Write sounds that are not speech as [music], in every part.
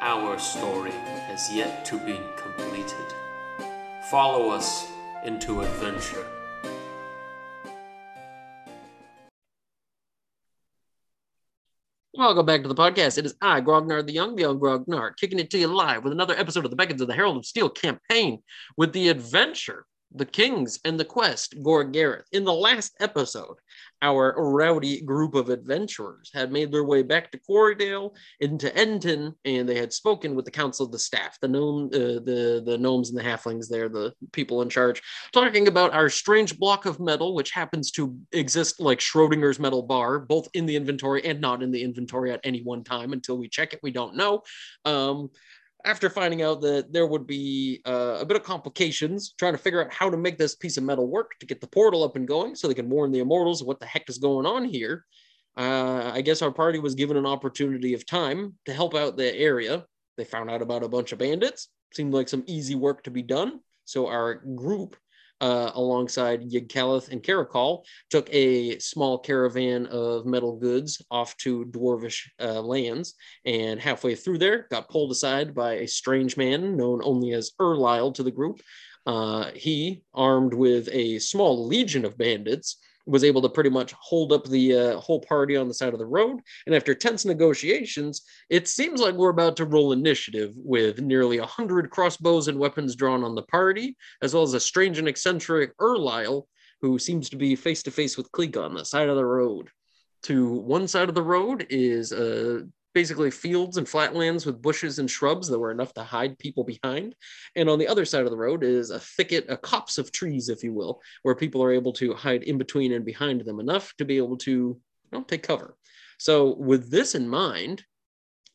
our story has yet to be completed. Follow us into adventure. Welcome back to the podcast. It is I, Grognard the Young, the Young Grognard, kicking it to you live with another episode of the Beckons of the Herald of Steel campaign with the adventure, the Kings, and the Quest, Gor'Gereth. In the last episode, our rowdy group of adventurers had made their way back to Corydale into Enton, and they had spoken with the Council of the Staff, the gnome, uh, the the gnomes and the halflings. There, the people in charge, talking about our strange block of metal, which happens to exist like Schrodinger's metal bar, both in the inventory and not in the inventory at any one time. Until we check it, we don't know. Um, after finding out that there would be uh, a bit of complications trying to figure out how to make this piece of metal work to get the portal up and going so they can warn the immortals what the heck is going on here. Uh, i guess our party was given an opportunity of time to help out the area. They found out about a bunch of bandits. Seemed like some easy work to be done. So our group uh, alongside Yigkalith and Karakal, took a small caravan of metal goods off to dwarvish uh, lands. And halfway through there, got pulled aside by a strange man known only as Erlisle to the group. Uh, he, armed with a small legion of bandits, was able to pretty much hold up the uh, whole party on the side of the road. And after tense negotiations, it seems like we're about to roll initiative with nearly 100 crossbows and weapons drawn on the party, as well as a strange and eccentric Erlisle, who seems to be face to face with Cleek on the side of the road. To one side of the road is uh, basically fields and flatlands with bushes and shrubs that were enough to hide people behind. And on the other side of the road is a thicket, a copse of trees, if you will, where people are able to hide in between and behind them enough to be able to you know, take cover. So, with this in mind,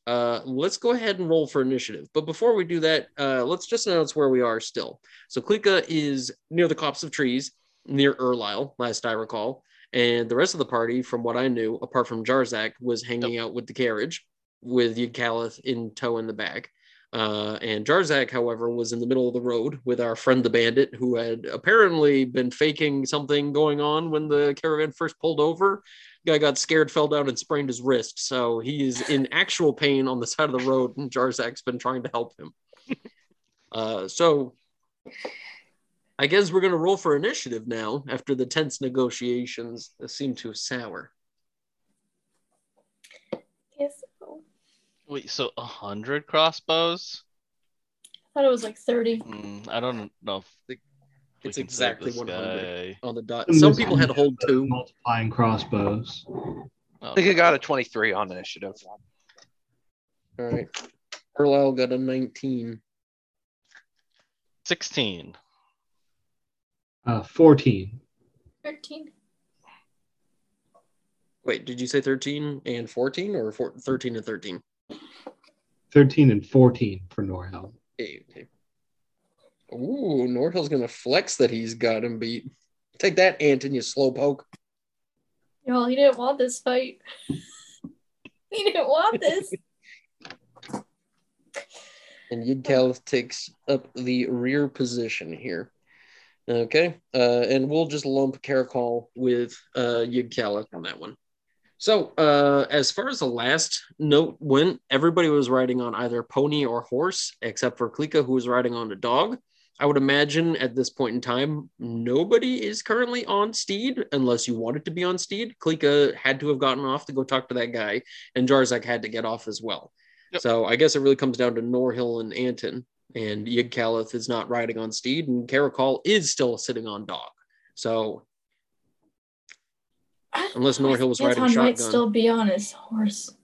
uh, let's go ahead and roll for initiative. But before we do that, uh, let's just announce where we are still. So, Klika is near the copse of trees, near Erlisle, last I recall. And the rest of the party, from what I knew, apart from Jarzak, was hanging out with the carriage with Yigkalith in tow in the back. Uh, and Jarzak, however, was in the middle of the road with our friend the bandit, who had apparently been faking something going on when the caravan first pulled over. Guy got scared, fell down, and sprained his wrist. So he is in [laughs] actual pain on the side of the road, and Jarzak's been trying to help him. [laughs] uh, so I guess we're going to roll for initiative now after the tense negotiations seem to sour. Yes. I Wait, so a hundred crossbows? I thought it was like 30. Mm, I don't know if we It's exactly this 100 on the dot. Some people had to hold two. Multiplying crossbows. Oh, I think I got a 23 on initiative. All right. Erlisle got a 19. 16. Uh, 14. 13. Wait, did you say 13 and 14 or four, 13 and 13? 13 and 14 for Norhill. Okay, okay. Ooh, Norhill's going to flex that he's got him beat. Take that, Anton, you slowpoke. Y'all, he didn't want this fight. [laughs] he didn't want this. [laughs] And Yigkalith takes up the rear position here. Okay, uh, and we'll just lump Karakal with uh, Yigkalith on that one. So, uh, as far as the last note went, everybody was riding on either pony or horse, except for Klika, who was riding on a dog. I would imagine at this point in time, nobody is currently on Steed unless you wanted to be on Steed. Klika had to have gotten off to go talk to that guy, and Jarzak had to get off as well. Yep. So I guess it really comes down to Norhill and Anton. And Yigkalith is not riding on steed, and Karakal is still sitting on dog. So Unless Norhill was riding Anton might still be on his horse.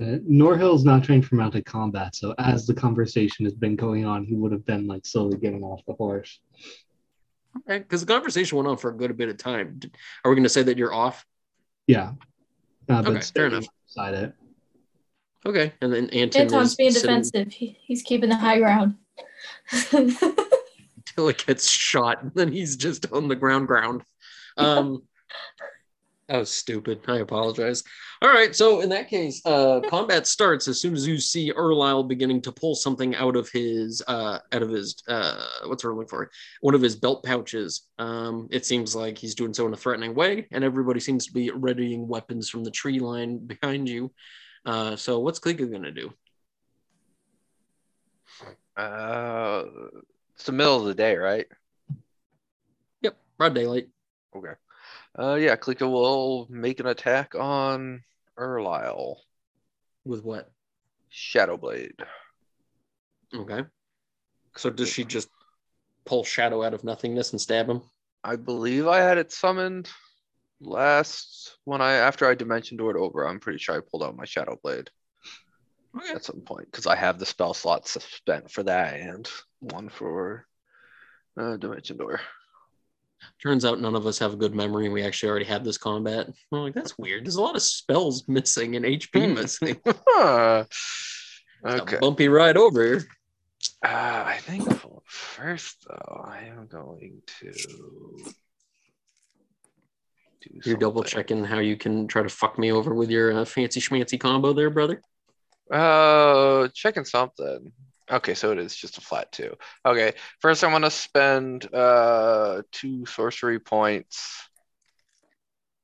Uh, Norhill's not trained for mounted combat, so as the conversation has been going on, he would have been like slowly getting off the horse. Right, because the conversation went on for a good bit of time. Are we going to say that you're off? Yeah. Uh, but Okay, fair enough. Beside it. Okay, and then Anton Anton's being sitting defensive. He, he's keeping the high ground. [laughs] until it gets shot, and then he's just on the ground. Ground. Um, [laughs] that was stupid. I apologize. All right, so in that case, uh, combat starts as soon as you see Erlisle beginning to pull something out of his uh, out of his uh, what's we're looking for one of his belt pouches. Um, it seems like he's doing so in a threatening way, and everybody seems to be readying weapons from the tree line behind you. Uh, so what's Klika gonna do? Uh, it's the middle of the day, right? Yep, broad daylight. Okay. Uh, yeah, Klika will make an attack on Erlisle. With what? Shadowblade. Okay. So does she just pull Shadow out of nothingness and stab him? I believe I had it summoned last when I after I dimension doored over. I'm pretty sure I pulled out my Shadow Blade Okay. at some point because I have the spell slots spent for that and one for uh, dimension door. Turns out none of us have a good memory and we actually already had this combat. I'm like, that's weird. There's a lot of spells missing and HP missing. Huh. Okay. bumpy ride over here. Uh, I think first though, I am going to. Do You're double checking how you can try to fuck me over with your uh, fancy schmancy combo there, brother. Uh, checking something. Okay, so it is just a flat two. Okay, first I'm gonna spend uh two sorcery points.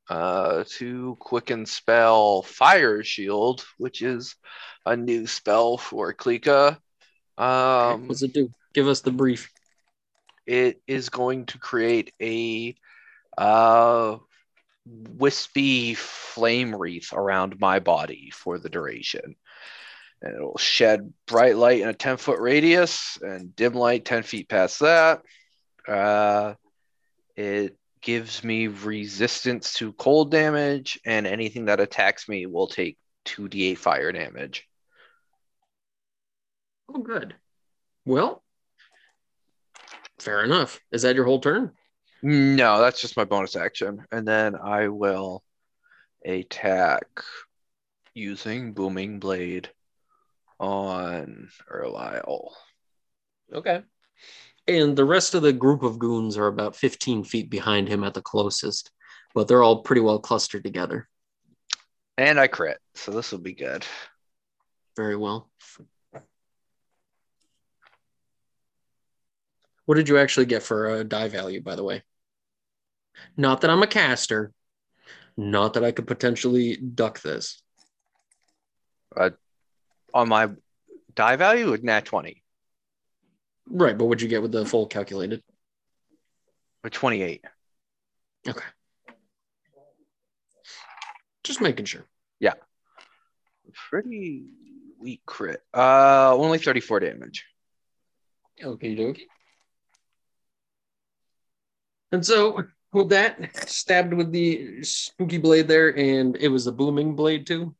Uh, to quicken spell Fire Shield, which is a new spell for Klika. Um, What's it do? Give us the brief. it is going to create a uh wispy flame wreath around my body for the duration and it will shed bright light in a 10 foot radius and dim light 10 feet past that uh it gives me resistance to cold damage and anything that attacks me will take 2d8 fire damage Oh, good. Well, fair enough. Is that your whole turn? No, that's just my bonus action. And then I will attack using Booming Blade on Erlisle. Okay. And the rest of the group of goons are about 15 feet behind him at the closest, but they're all pretty well clustered together. And I crit, so this will be good. Very well. What did you actually get for a die value, by the way? Not that I'm a caster, not that I could potentially duck this. On my die value, with nat 20 Right, but what'd you get with the full calculated? or 28. Okay. Just making sure. Yeah. Pretty weak crit. Uh, only 34 damage. Okay, dokie. And so with that, stabbed with the spooky blade there, and it was a booming blade too.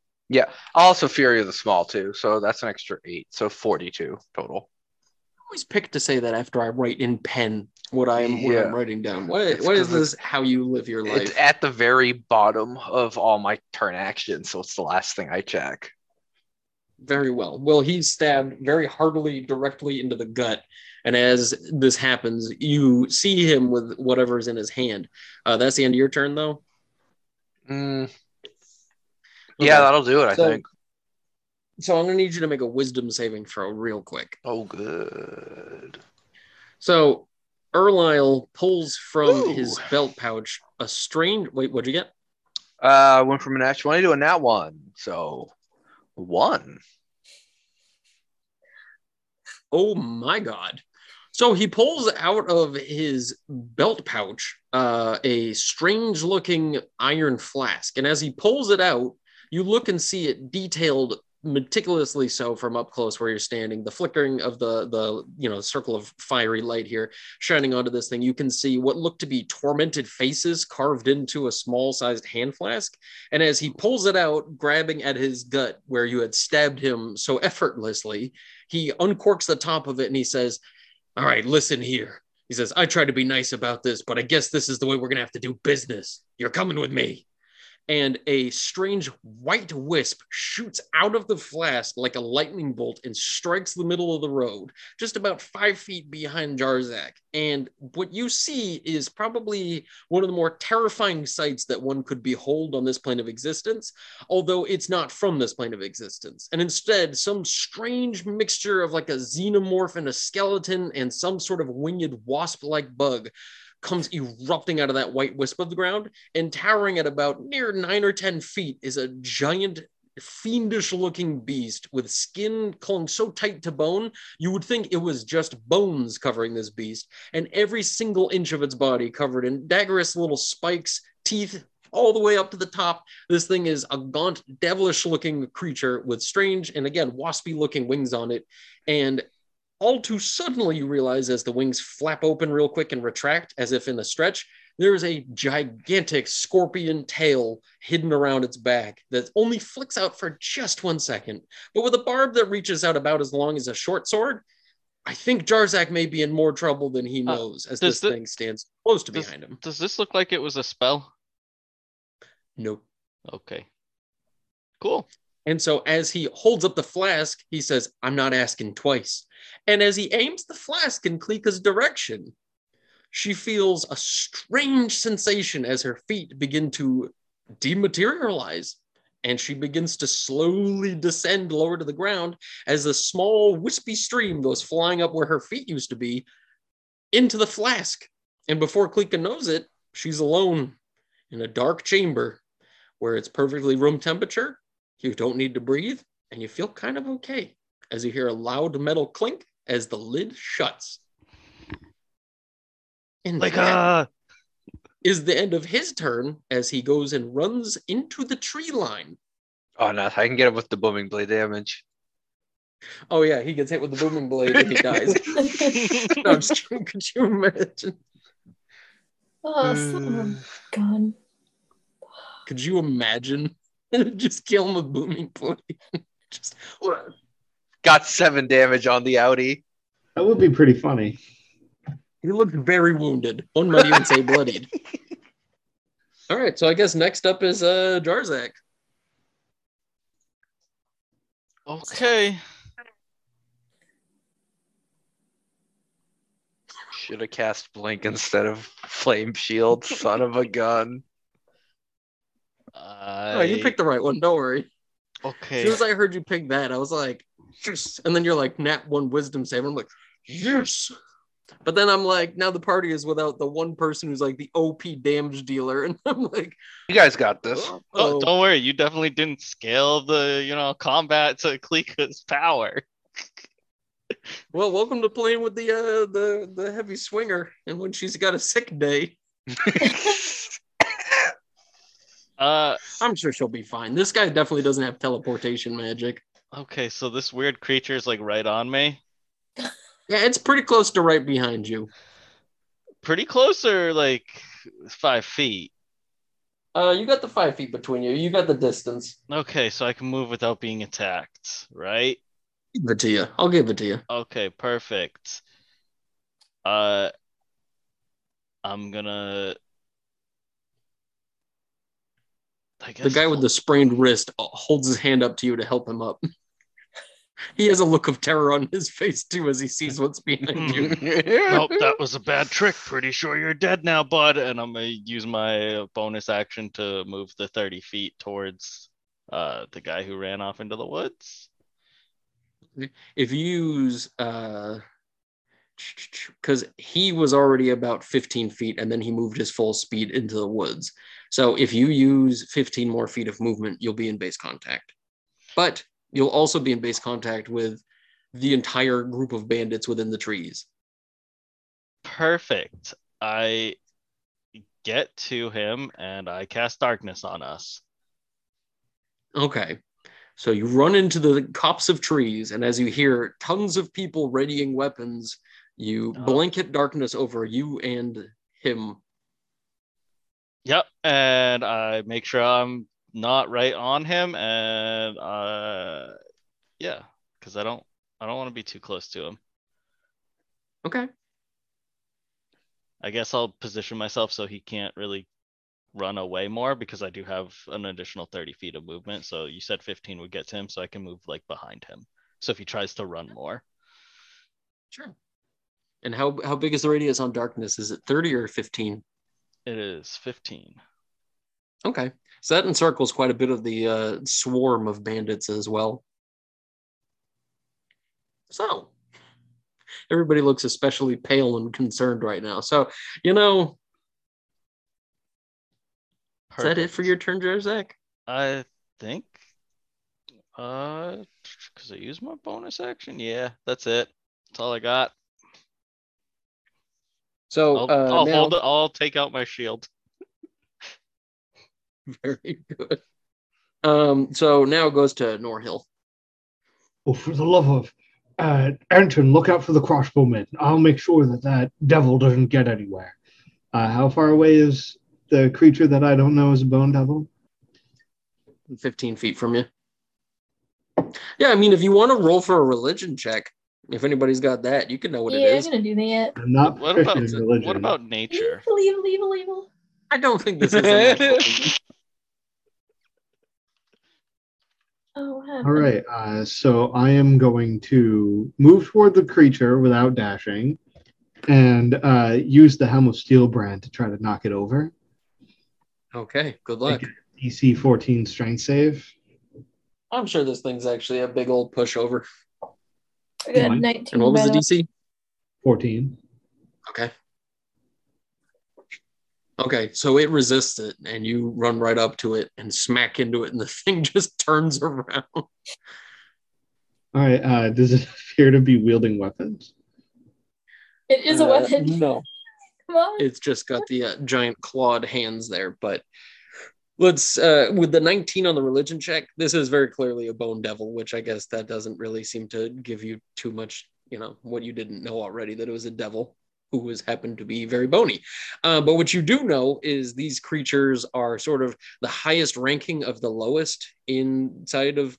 Also, Fury of the Small, too. So that's an extra eight. So 42 total. I always pick to say that after I write in pen what I am what Yeah. I'm writing down. What, It's what is this? How you live your life? It's at the very bottom of all my turn actions. So it's the last thing I check. Very well. Well, he's stabbed very heartily directly into the gut. And as this happens, you see him with whatever's in his hand. Uh, that's the end of your turn, though. Mm. Yeah, that'll do it, I So- think. So I'm going to need you to make a wisdom saving throw real quick. Oh, good. So Erlisle pulls from Ooh. his belt pouch a strange. Wait, what'd you get? Uh, I went from a nat 20 to a nat 1. So one. Oh my god. So he pulls out of his belt pouch uh, a strange looking iron flask. And as he pulls it out, you look and see it detailed meticulously so from up close where you're standing. The flickering of the the you know circle of fiery light here shining onto this thing. You can see what look to be tormented faces carved into a small sized hand flask. And as he pulls it out, grabbing at his gut where you had stabbed him so effortlessly, he uncorks the top of it and he says, "All right, listen here." He says, "I tried to be nice about this, but I guess this is the way we're gonna have to do business. You're coming with me." And a strange white wisp shoots out of the flask like a lightning bolt and strikes the middle of the road, just about five feet behind Jarzak. And what you see is probably one of the more terrifying sights that one could behold on this plane of existence, although it's not from this plane of existence. And instead, some strange mixture of like a xenomorph and a skeleton and some sort of winged wasp like bug comes erupting out of that white wisp of the ground, and towering at about near nine or 10 feet is a giant, fiendish looking beast with skin clung so tight to bone, you would think it was just bones covering this beast, and every single inch of its body covered in daggerous little spikes, teeth, all the way up to the top. This thing is a gaunt, devilish looking creature with strange and again, waspy looking wings on it. And all too suddenly you realize as the wings flap open real quick and retract as if in a stretch there is a gigantic scorpion tail hidden around its back that only flicks out for just one second but with a barb that reaches out about as long as a short sword i think jarzak may be in more trouble than he Uh, knows as does this thing stands close to does- behind him Does this look like it was a spell? nope Okay. Cool. And so as he holds up the flask, he says, I'm not asking twice. And as he aims the flask in Klika's direction, she feels a strange sensation as her feet begin to dematerialize. And she begins to slowly descend lower to the ground as a small wispy stream goes flying up where her feet used to be into the flask. And before Klika knows it, she's alone in a dark chamber where it's perfectly room temperature you don't need to breathe, and you feel kind of okay as you hear a loud metal clink as the lid shuts. And Like that uh is the end of his turn as he goes and runs into the tree line. Oh no, I can get him with the booming blade damage. Oh yeah, he gets hit with the booming blade and he dies. [laughs] no, I'm just kidding. Could you imagine? oh, son of a gun. Could you imagine? [laughs] just kill him with booming blade. [laughs] just Got seven damage on the Audi. That would be pretty funny. he looked very wounded. One might even say bloodied. [laughs] All right, so I guess next up is uh Jarzak. okay. Should have cast blink instead of flame shield. Son of a gun. Oh, you picked the right one. Don't worry. Okay. As soon as I heard you pick that, I was like, yes. And then you're like, nat one wisdom save. I'm like, yes. But then I'm like, now the party is without the one person who's like the OP damage dealer. [laughs] And I'm like, You guys got this. Oh, oh, don't worry, you definitely didn't scale the, you know, combat to Klika's power. well, welcome to playing with the uh the the heavy swinger. And when she's got a sick day, [laughs] Uh I'm sure she'll be fine. This guy definitely doesn't have teleportation magic. Okay, so this weird creature is like right on me. Yeah, it's pretty close to right behind you. Pretty close or like five feet. Uh, you got the five feet between you. You got the distance. Okay, so I can move without being attacked, right? Give it to you. I'll give it to you. Okay, perfect. Uh I'm gonna I guess The guy with the sprained wrist holds his hand up to you to help him up. [laughs] he has a look of terror on his face too as he sees what's behind you. Nope, that was a bad trick. Pretty sure you're dead now, bud. And I'm gonna use my bonus action to move the 30 feet towards uh the guy who ran off into the woods. If you use uh because he was already about 15 feet and then he moved his full speed into the woods. So if you use 15 more feet of movement, you'll be in base contact. But you'll also be in base contact with the entire group of bandits within the trees. Perfect. I get to him and I cast darkness on us. Okay. So you run into the copse of trees, and as you hear tons of people readying weapons, you Oh. blanket darkness over you and him. Yep, and I make sure I'm not right on him, and uh, yeah, because I don't, I don't want to be too close to him. Okay. I guess I'll position myself so he can't really run away more because I do have an additional 30 feet of movement. So you said 15 would get to him, so I can move like behind him. So if he tries to run more, Sure. And how how big is the radius on darkness? Is it 30 or 15? it is 15. Okay. So that encircles quite a bit of the uh, swarm of bandits as well. So everybody looks especially pale and concerned right now. So, you know, is that it for your turn, Jarzak? I think. Uh, because I used my bonus action. Yeah, that's it. That's all I got. So I'll, uh, I'll now- hold it. I'll take out my shield. [laughs] Very good. Um, so now it goes to Norhill. Oh, for the love of uh, Anton, look out for the crossbowmen. I'll make sure that that devil doesn't get anywhere. Uh, how far away is the creature that I don't know is a bone devil? 15 feet from you. Yeah, I mean, if you want to roll for a religion check, if anybody's got that, you can know what yeah, it I'm gonna do that. I'm not What about religion. what about nature? Leave, leave, leave, leave. I don't think this is. [laughs] a natural. Oh, what All happened? right, uh, so I am going to move toward the creature without dashing, and uh, use the Helm of Steel brand to try to knock it over. okay, good luck. DC 14 strength save. I'm sure this thing's actually a big old pushover. I got 19. And what was the DC? 14. Okay. Okay, so it resists it, and you run right up to it and smack into it, and the [laughs] thing just turns around. All right, uh, does it [laughs] appear to be wielding weapons? It is a Uh, weapon. No, [laughs] Come on. it's just got the uh, giant clawed hands there. But let's uh, with the 19 on the religion check, this is very clearly a bone devil, which I guess that doesn't really seem to give you too much, you know, what you didn't know already that it was a devil who was happened to be very bony. Uh, but what you do know is these creatures are sort of the highest ranking of the lowest inside of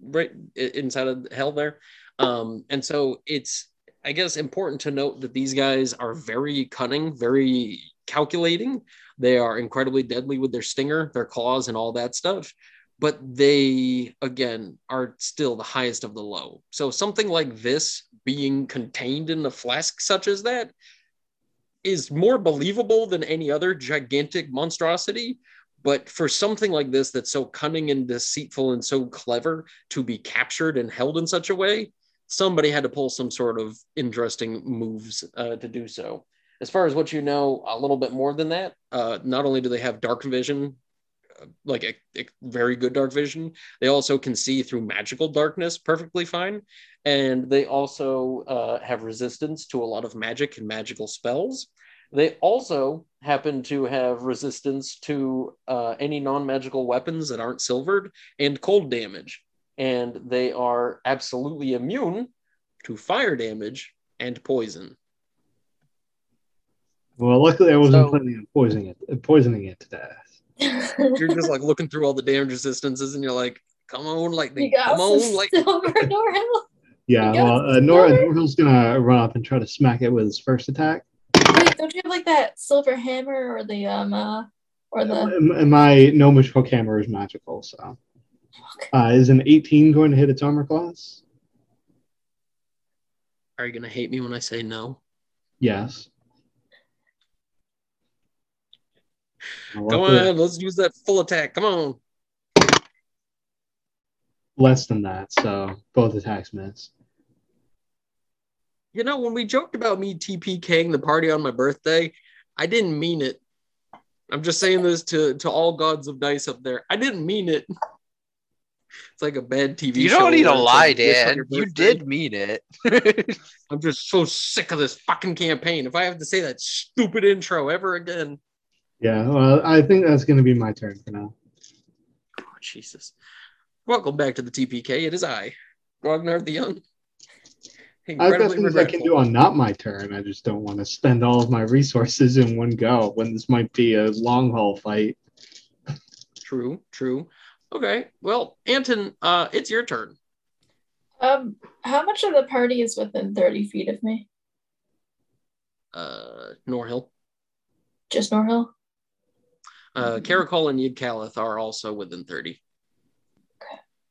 right inside of hell there. Um, and so it's I guess important to note that these guys are very cunning, very calculating. They are incredibly deadly with their stinger, their claws, and all that stuff. But they, again, are still the highest of the low. So something like this being contained in a flask such as that is more believable than any other gigantic monstrosity. But for something like this that's so cunning and deceitful and so clever to be captured and held in such a way, somebody had to pull some sort of interesting moves uh, to do so. As far as what you know, a little bit more than that. Uh, not only do they have dark vision, like a, a very good dark vision, they also can see through magical darkness perfectly fine, and they also uh, have resistance to a lot of magic and magical spells. They also happen to have resistance to uh, any non-magical weapons that aren't silvered and cold damage and they are absolutely immune to fire damage and poison. Well, luckily I wasn't So- planning on poisoning it, poisoning it to death. You're just like [laughs] looking through all the damage resistances, and you're like, "Come on, lightning! you got Come on, some lightning!" silver Norhill. Yeah, You got well, uh, some Nor- silver? Norhill's gonna run up and try to smack it with his first attack. Wait, don't you have like that silver hammer or the um uh or the And and my gnomish hook hammer is magical, so. Uh, is an 18 going to hit its armor class? Are you gonna hate me when I say no? Yes. Well, Come luckily, on, let's use that full attack. Come on. Less than that, so both attacks miss. You know, when we joked about me TPKing the party on my birthday, I didn't mean it. I'm just saying this to to all gods of dice up there. I didn't mean it. It's like a bad TV You show. don't need to lie, like, "Wish on Dan. You did mean it. I'm just so sick of this fucking campaign. If I have to say that stupid intro ever again, Yeah, well, I think that's going to be my turn for now. oh, Jesus. Welcome back to the TPK. It is I, Grognard the Young. I've got Incredibly things I can do on not my turn. I just don't want to spend all of my resources in one go when this might be a long haul fight. True, true. Okay, well, Anton, uh, it's your turn. Um, how much of the party is within 30 feet of me? Uh, Norhill. Just Norhill? Uh, Karakal and Yigkalith are also within 30.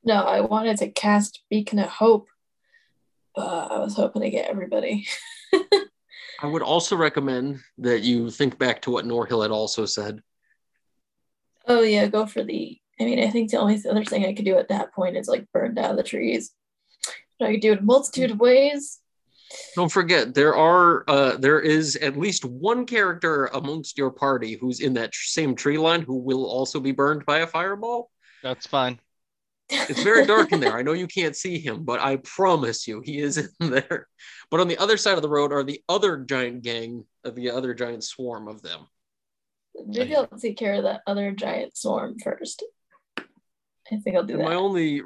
No, I wanted to cast Beacon of Hope, but I was hoping to get everybody. [laughs] I would also recommend that you think back to what Norhill had also said. Oh yeah, go for the. I mean, I think the only other thing I could do at that point is like burn down the trees. I could do it a multitude of ways. Don't forget, there are uh, there is at least one character amongst your party who's in that tr- same tree line who will also be burned by a fireball. That's fine. It's very dark in there. I [laughs] know you can't see him, but I promise you he is in [laughs] there. But on the other side of the road are the other giant gang, uh, the other giant swarm of them. Maybe I'll take care of that other giant swarm first. I think I'll do And that. my only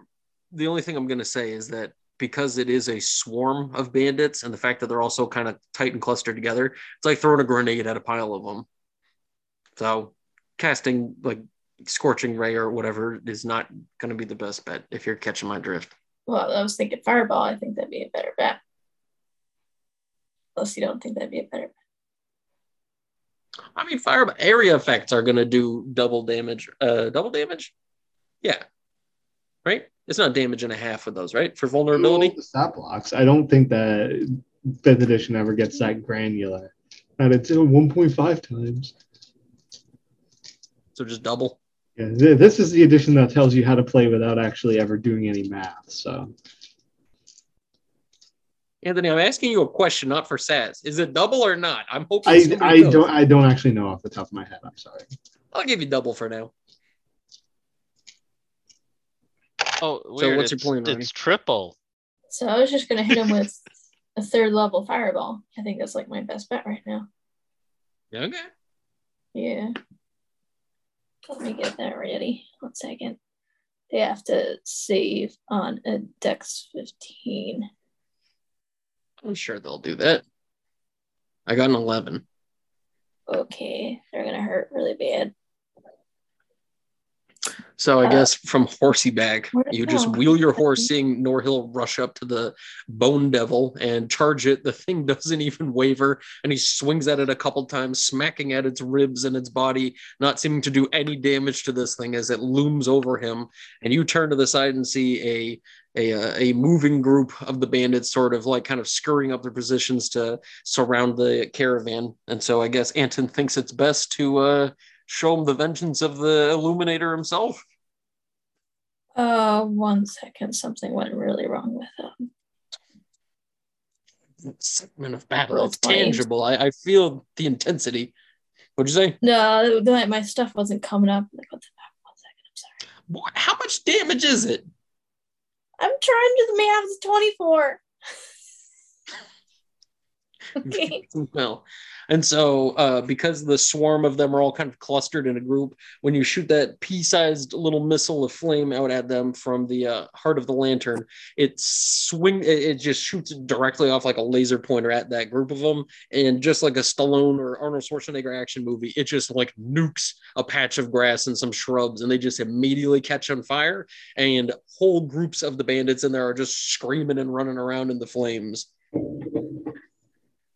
the only thing I'm gonna say is that because it is a swarm of bandits and the fact that they're also kind of tight and clustered together, it's like throwing a grenade at a pile of them. So casting like scorching ray or whatever is not gonna be the best bet if you're catching my drift. Well, I was thinking fireball. I think that'd be a better bet. Unless you don't think that'd be a better bet. I mean, fire area effects are gonna do double damage. Uh, double damage. Yeah. Right. It's not damage and a half with those, right? For vulnerability. The stat blocks. I don't think that fifth edition ever gets that granular. And it's uh, 1.5 times. So just double. Yeah, th- this is the edition that tells you how to play without actually ever doing any math. So Anthony, I'm asking you a question, not for SAS. Is it double or not? I'm hoping. I, I knows. don't I don't actually know off the top of my head. I'm sorry. I'll give you double for now. Oh, So weird. what's your it's, plan, Ronnie? It's triple. So I was just gonna hit him with a third level fireball. I think that's like my best bet right now. Okay. Yeah. Let me get that ready. One second. They have to save on a dex 15. I'm sure they'll do that. I got an 11. Okay, they're gonna hurt really bad. So I Uh, guess from horsey where- you just wheel your horse, seeing Norhill rush up to the bone devil and charge it. The thing [laughs] doesn't even waver, and he swings at it a couple times, smacking at its ribs and its body, not seeming to do any damage to this thing as it looms over him. And you turn to the side and see a a, uh, a moving group of the bandits, sort of like kind of scurrying up their positions to surround the caravan. And so I guess Anton thinks it's best to uh, show him the vengeance of the Illuminator himself. Uh, one second. Something went really wrong with them. segment of battle. It's tangible. I, I feel the intensity. What'd you say? No, the- my stuff wasn't coming up. Like, what the fuck? One second. I'm sorry. What, how much damage is it? I'm trying to the math. It's 24. [laughs] [laughs] okay. And so uh, because the swarm of them are all kind of clustered in a group, when you shoot that pea-sized little missile of flame out at them from the uh, heart of the lantern, it swing it, it just shoots directly off like a laser pointer at that group of them, and just like a Stallone or Arnold Schwarzenegger action movie, it just like nukes a patch of grass and some shrubs, and they just immediately catch on fire, and whole groups of the bandits in there are just screaming and running around in the flames.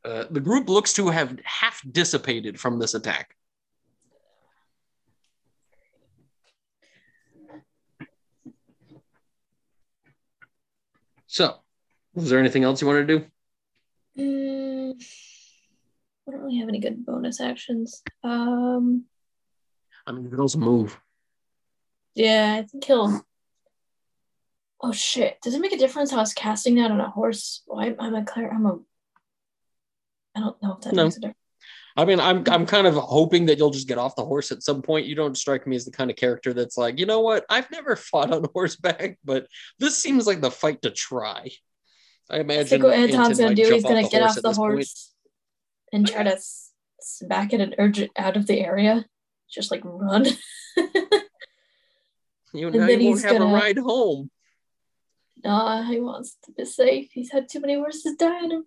Uh, the group looks to have half dissipated from this attack. So, was there anything else you wanted to do? Mm, I don't really have any good bonus actions. Um, I mean, you could also move. yeah, I think he'll. Oh shit! Does it make a difference how I was casting that on a horse? Well, I'm, I'm a clear. I'm a. I don't know if that No. makes a difference. I mean, I'm I'm kind of hoping that you'll just get off the horse at some point. You don't strike me as the kind of character that's like, you know what? I've never fought on [laughs] horseback, but this seems like the fight to try. I I imagine. think what Anton Anton's gonna do, he's gonna get off the this point. horse and try to back it and urge it out of the area. Just like run. [laughs] You And now then you won't have a gonna- ride home. Nah, he wants to be safe. He's had too many horses die on him.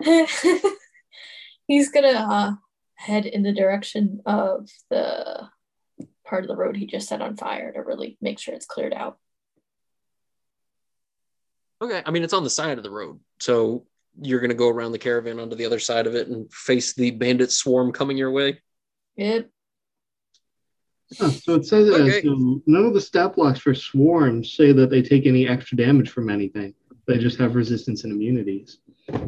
[laughs] He's gonna uh, head in the direction of the part of the road he just set on fire to really make sure it's cleared out. Okay. I mean, it's on the side of the road. So you're going to go around the caravan onto the other side of it and face the bandit swarm coming your way. Yep. Huh, so it says uh, Okay. so none of the stat blocks for swarms say that they take any extra damage from anything. They just have resistance and immunities. That's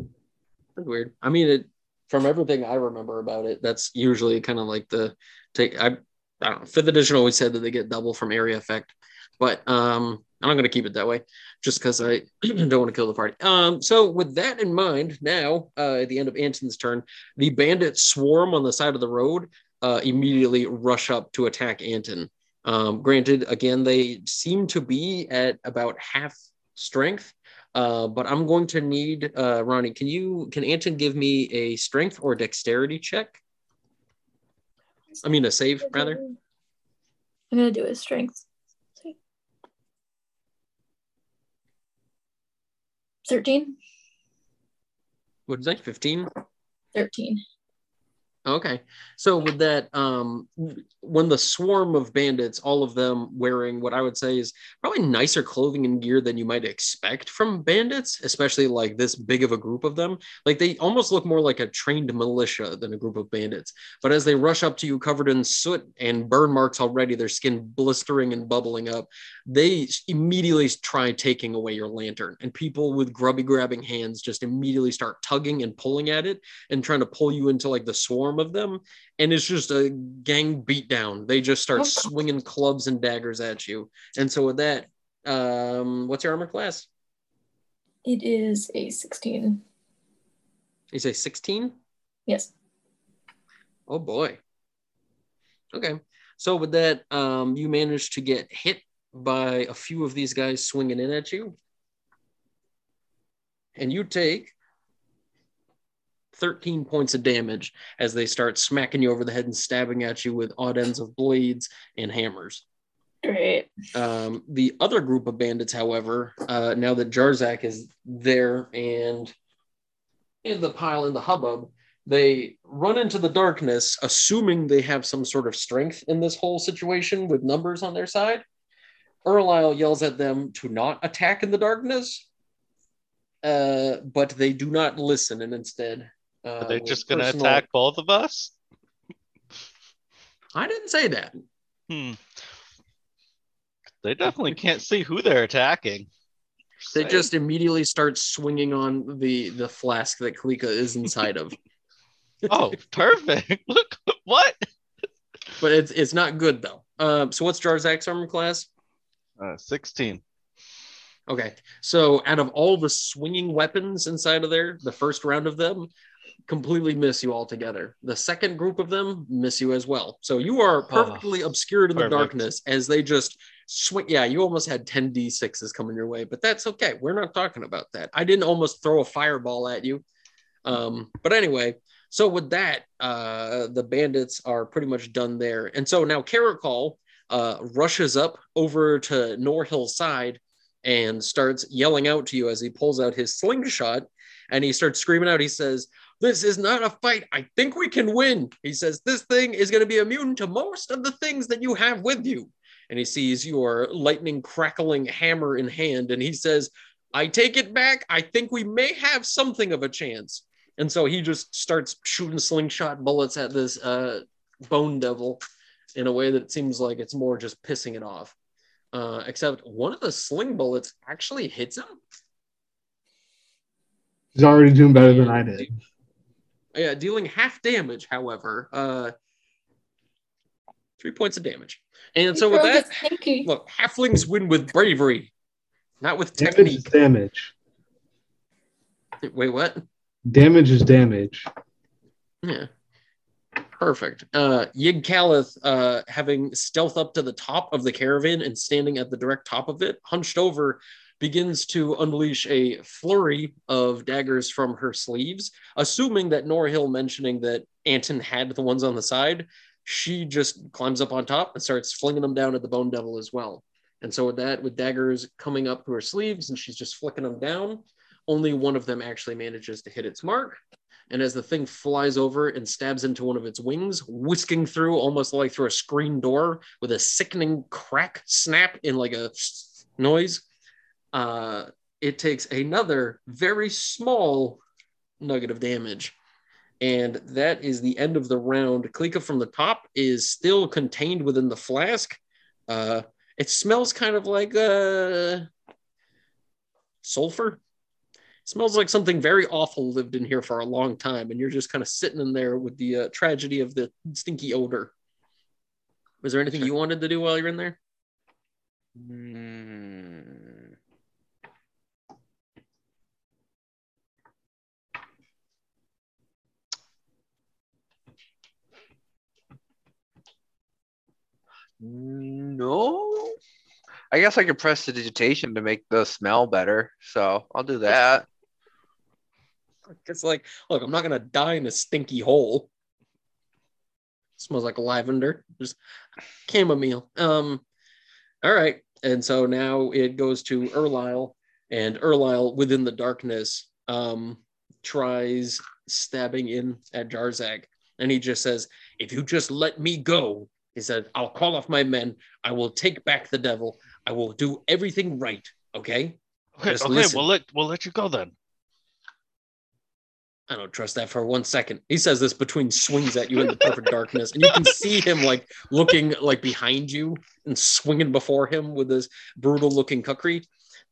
weird. I mean, it from everything I remember about it, that's usually kind of like the take. I, I don't know. Fifth edition always said that they get double from area effect, but um, I'm going to keep it that way just because I [clears throat] don't want to kill the party. Um, so with that in mind, now uh, at the end of Anton's turn, the bandit swarm on the side of the road uh, immediately rush up to attack Anton. Um, granted, again, they seem to be at about half strength. Uh, but I'm going to need uh, Ronnie. Can you can Anton give me a strength or dexterity check? I mean a save rather. I'm gonna do a strength. Thirteen. What is that? Fifteen. Thirteen. Okay. So with that, um, when the swarm of bandits, all of them wearing what I would say is probably nicer clothing and gear than you might expect from bandits, especially like this big of a group of them. Like they almost look more like a trained militia than a group of bandits. But as they rush up to you covered in soot and burn marks already, their skin blistering and bubbling up, they immediately try taking away your lantern. And people with grubby grabbing hands just immediately start tugging and pulling at it and trying to pull you into like the swarm of them and it's just a gang beatdown. They just start Oh. swinging clubs and daggers at you. And so with that um what's your armor class? It is a sixteen. you say 16 Yes. oh boy. Okay. So with that um you managed to get hit by a few of these guys swinging in at you. And you take 13 points of damage as they start smacking you over the head and stabbing at you with odd ends of blades and hammers. Great. Um, the other group of bandits, however, uh, now that Jarzak is there and in the pile in the hubbub, they run into the darkness, assuming they have some sort of strength in this whole situation with numbers on their side. Erlisle yells at them to not attack in the darkness, uh, but they do not listen and instead. Uh, Are they just gonna personal- attack both of us? I didn't say that. Hmm. They definitely can't see who they're attacking. They Say. just immediately start swinging on the the flask that Klika is [laughs] inside of. oh, perfect. [laughs] Look what? but it's it's not good though. Um, so what's Jarzak's armor class? Uh, 16. Okay, so out of all the swinging weapons inside of there, the first round of them completely miss you altogether. The second group of them miss you as well. So you are perfectly obscured in the darkness as they just swing. Yeah, you almost had 10 d6s coming your way, but that's okay. We're not talking about that. I didn't almost throw a fireball at you. Um, but anyway, so with that, uh, the bandits are pretty much done there. And so now Karakal uh, rushes up over to Norhill's side and starts yelling out to you as he pulls out his slingshot and he starts screaming out. He says, This is not a fight. I think we can win. He says, This thing is going to be immune to most of the things that you have with you. And he sees your lightning crackling hammer in hand and he says, I take it back. I think we may have something of a chance. And so he just starts shooting slingshot bullets at this uh, bone devil in a way that seems like it's more just pissing it off. Uh, except one of the sling bullets actually hits him. He's already doing better than I did. Yeah, dealing half damage, however. Uh, three points of damage. And so with that, gets stinky. look, halflings win with bravery, not with Damage is technique. damage. Wait, what? Damage is damage. Yeah. Perfect. Uh Yigkalith, uh, having stealth up to the top of the caravan and standing at the direct top of it, hunched over, begins to unleash a flurry of daggers from her sleeves, assuming that Norhill mentioning that Anton had the ones on the side, she just climbs up on top and starts flinging them down at the Bone Devil as well. And so with that, with daggers coming up to her sleeves and she's just flicking them down, only one of them actually manages to hit its mark. And as the thing flies over and stabs into one of its wings, whisking through almost like through a screen door with a sickening crack snap in like a noise, uh, it takes another very small nugget of damage. And that is the end of the round. Klika from the top is still contained within the flask. Uh, it smells kind of like uh, sulfur. smells like something very awful lived in here for a long time, and you're just kind of sitting in there with the uh, tragedy of the stinky odor. Was there anything you wanted to do while you're in there? Hmm. No. I guess I could press the digitation to make the smell better. So I'll do that. It's like, look, I'm not gonna die in a stinky hole. smells like lavender, just chamomile. Um, all right, and so now it goes to Erlisle, and Erlisle within the darkness um, tries stabbing in at Jarzak, and he just says, "If you just let me go," he said, "I'll call off my men. I will take back the devil. I will do everything right." Okay. Okay, Just okay, listen. we'll let we'll let you go then. I don't trust that for one second. He says this between swings at you in the perfect darkness, and you can see him like looking like behind you and swinging before him with this brutal looking cookery.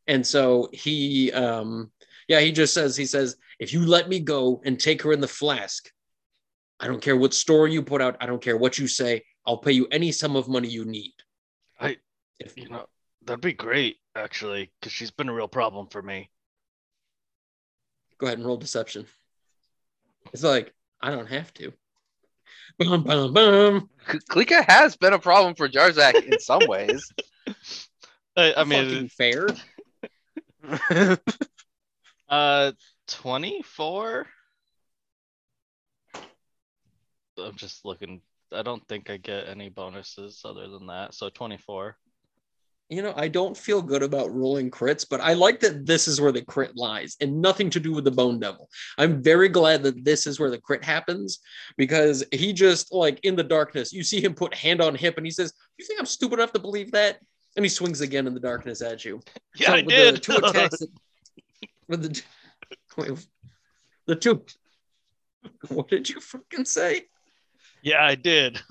And so he, um, yeah, he just says, he says, if you let me go and take her in the flask, I don't care what story you put out, I don't care what you say, I'll pay you any sum of money you need. I- if, You know, that'd be great actually, because she's been a real problem for me. go ahead and roll deception. It's like I don't have to. [laughs] Bum, bum, bum. K- Klika has been a problem for Jarzak in some [laughs] ways. I, I Fucking mean, fair. [laughs] uh, twenty four. I'm just looking. I don't think I get any bonuses other than that. So twenty four. You know, I don't feel good about rolling crits, but I like that this is where the crit lies and nothing to do with the Bone Devil. I'm very glad that this is where the crit happens because he just, like, in the darkness, you see him put hand on hip and he says, You think I'm stupid enough to believe that? And he swings again in the darkness at you. [laughs] Yeah, So I with did. The two attacks. that- [laughs] with the, [laughs] wait, the two. What did you fucking say? Yeah, I did. [laughs]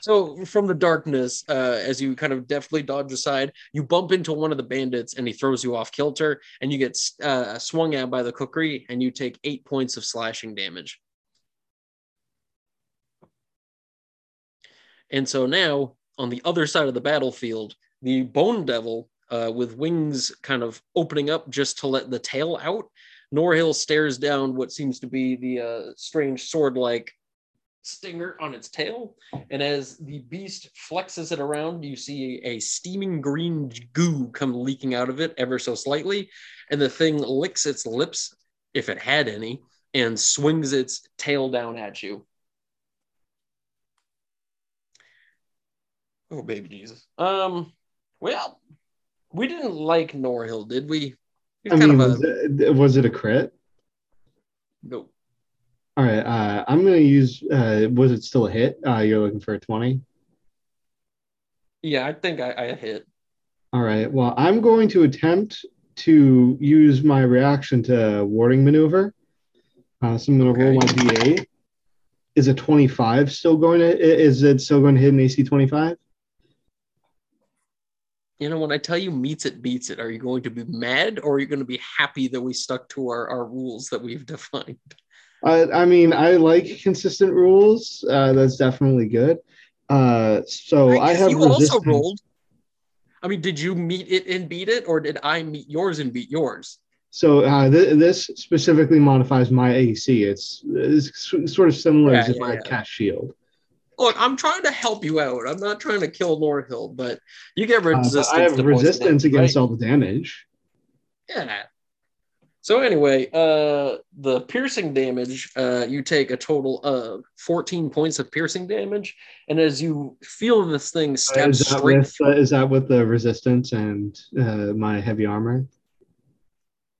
So from the darkness, uh, as you kind of deftly dodge aside, you bump into one of the bandits, and he throws you off kilter, and you get uh, swung at by the cookery, and you take eight points of slashing damage. And so now, on the other side of the battlefield, the Bone Devil, uh, with wings kind of opening up just to let the tail out, Norhill stares down what seems to be the uh, strange sword-like stinger on its tail, and as the beast flexes it around, you see a steaming green goo come leaking out of it ever so slightly, and the thing licks its lips, if it had any, and swings its tail down at you. Oh, baby Jesus. Um, well, we didn't like Norhill, did we? I kind mean, of was it, was it a crit? no. All right, uh, I'm gonna use. Uh, was it still a hit? Uh, you're looking for a twenty. Yeah, I think I, I hit. All right. Well, I'm going to attempt to use my reaction to warding maneuver. Uh, so I'm going to roll my d8. Is a 25 still going to? Is it still going to hit an AC 25? You know, when I tell you meets it, beats it, are you going to be mad or are you going to be happy that we stuck to our, our rules that we've defined? Uh, I mean, I like consistent rules. Uh, that's definitely good. Uh, so I, guess have you also resistance. rolled. I mean, did you meet it and beat it, or did I meet yours and beat yours? So uh, th- this specifically modifies my AC. It's, it's sort of similar as Yeah, if yeah, I had yeah. cast shield. Look, I'm trying to help you out. I'm not trying to kill Norhill, but you get Uh, resistance. I have resistance ivy, against right? all the damage. Yeah. So anyway, uh, the piercing damage, uh, you take a total of 14 points of piercing damage, and as you feel this thing stab is, that straight with, uh, is that with the resistance and uh, my heavy armor?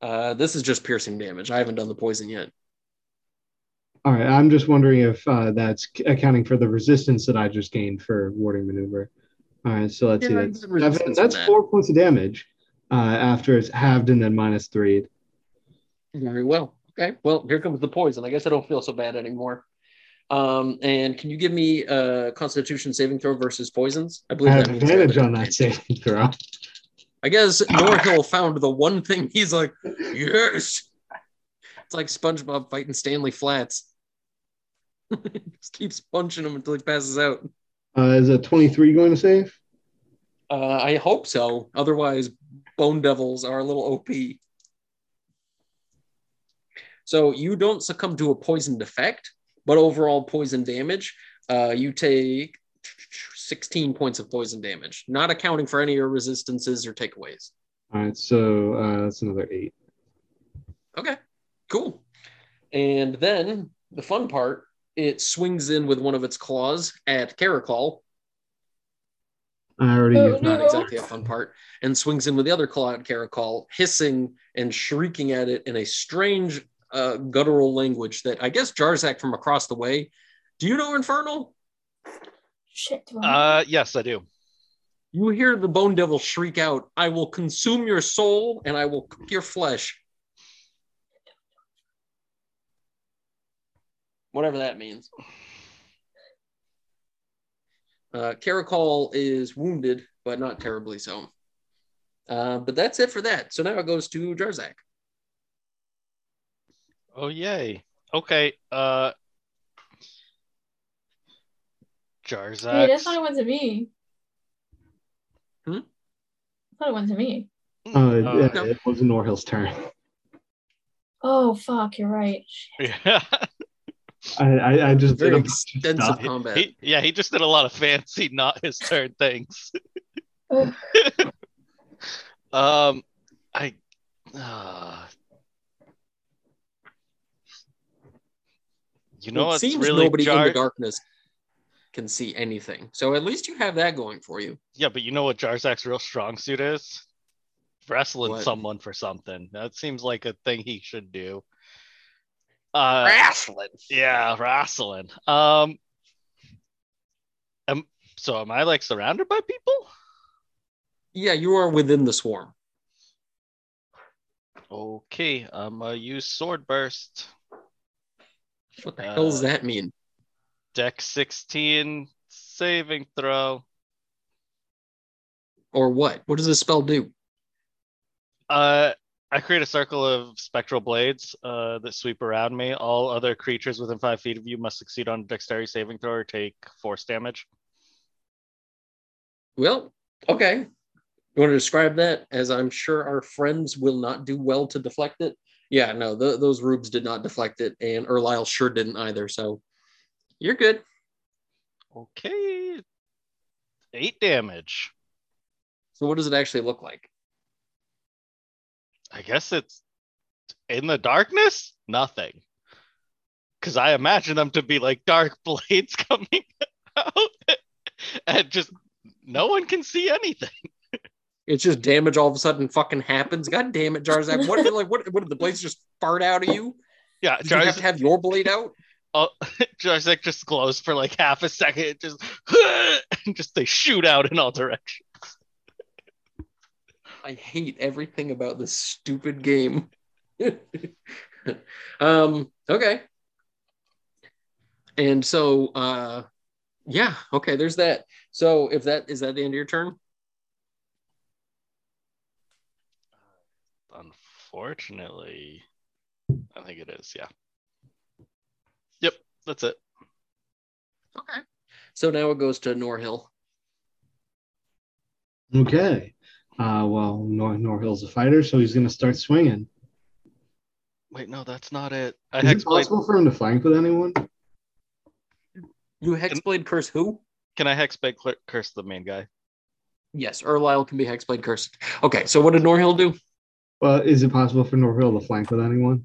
Uh, this is just piercing damage. I haven't done the poison yet. All right, I'm just wondering if uh, that's accounting for the resistance that I just gained for warding maneuver. All right, so let's Yeah, see. I That's, seven- that's on that. four points of damage uh, after it's halved and then minus three. Very well. Okay. Well, here comes the poison. I guess I don't feel so bad anymore. Um, and can you give me a Constitution saving throw versus poisons? I I believe have that means advantage I on that saving throw. I guess Norhill found the one thing he's like, yes. It's like SpongeBob fighting Stanley Flats. [laughs] Just keeps punching him until he passes out. Uh, is a 23 going to save? Uh, I hope so. Otherwise, Bone Devils are a little OP. So you don't succumb to a poisoned effect, but overall poison damage, uh, you take 16 points of poison damage, not accounting for any of your resistances or takeaways. All right, so uh, that's another eight. Okay, cool. And then the fun part, it swings in with one of its claws at Karakal. I already Oh, used Not no. exactly a fun part, and swings in with the other claw at Karakal, hissing and shrieking at it in a strange uh, guttural language that I guess Jarzak from across the way. Do you know Infernal? Shit. Do I Uh, yes, I do. You hear the Bone Devil shriek out, I will consume your soul and I will cook your flesh. Whatever that means. Uh, Karakal is wounded, but not terribly so. Uh, but that's it for that. So now it goes to Jarzak. Oh yay. Okay. Uh Wait, I Jarzak. thought it went to me. Hmm? I thought it went to me. Uh, it, Uh, no. it was Norhill's turn. Oh fuck, you're right. [laughs] yeah. I, I, I just did Very a extensive stuff. combat. He, yeah, he just did a lot of fancy, not his turn things. [laughs] Um, I. Uh, you know it what's seems really nobody in the darkness can see anything. So at least you have that going for you. Yeah, but you know what Jarzak's real strong suit is? Wrestling What? someone for something. That seems like a thing he should do. Uh, Wrestling. yeah, wrestling. Um, am, so am I like surrounded by people? Yeah, you are within the swarm. Okay, I'm gonna use sword burst. What the hell does Uh, that mean? Deck 16 saving throw. Or what? What does this spell do? Uh, I create a circle of spectral blades uh, that sweep around me. All other creatures within five feet of you must succeed on a dexterity saving throw or take force damage. Well, okay. You want to describe that? As I'm sure our friends will not do well to deflect it. Yeah, no, th- those rubes did not deflect it, and Erlisle sure didn't either. So you're good. Okay, eight damage. So what does it actually look like? I guess it's in the darkness. Nothing, because I imagine them to be like dark [laughs] blades coming out, and just no one can see anything. It's just damage all of a sudden fucking happens. God damn it, Jarzak. What like what what did the blades just fart out of you? Yeah, Did you have to have your blade out? oh, [laughs] Jarzak just glows for like half a second. Just, [laughs] and just they shoot out in all directions. I hate everything about this stupid game. [laughs] um, okay. And so uh yeah, okay, there's that. So if that is that the end of your turn? Unfortunately, I think it is. Yeah. Yep, that's it. Okay. So now it goes to Norhill. Okay. Uh, well, Nor- Norhill's a fighter, so he's going to start swinging. Wait, no, that's not it. I Is it hexblade. possible for him to flank with anyone? You Hexblade curse who? Can I hexblade cl- curse the main guy? Yes, Erlisle can be Hexblade cursed. Okay, so what did Norhill do? Well, is it possible for Norville to flank with anyone?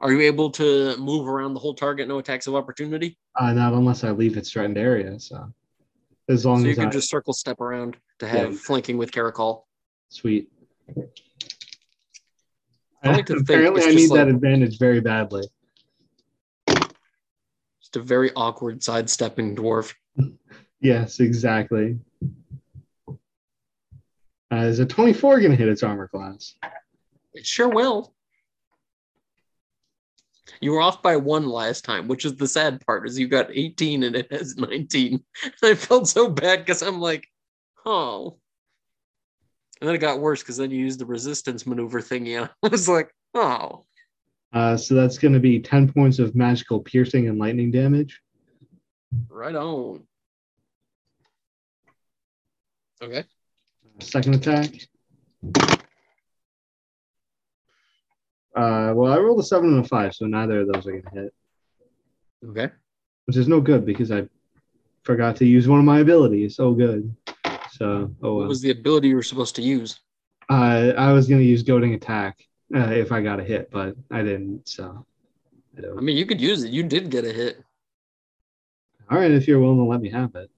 Are you able to move around the whole target, no attacks of opportunity? Uh, not unless I leave its threatened area. So, as long So you can I just circle step around to have Yeah. flanking with Karakal. sweet. I like to think Apparently, I need that advantage very badly. Just a very awkward sidestepping dwarf. [laughs] Yes, exactly. Uh, is a 24 going to hit its armor class? It sure will. You were off by one last time, which is the sad part, is you got 18 and it has 19. [laughs] I felt so bad because I'm like, oh. And then it got worse because then you used the resistance maneuver thingy. And [laughs] I was like, oh. Uh, so that's going to be 10 points of magical piercing and lightning damage. Right on. Okay. Second attack. Uh, well, I rolled a seven and a five, so neither of those are going to hit, Okay. which is no good because I forgot to use one of my abilities. Oh, good. So, oh, What was the ability you were supposed to use? Uh, I was going to use goading attack uh, if I got a hit, but I didn't. So, I I don't. mean, you could use it. You did get a hit. All right, if you're willing to let me have it.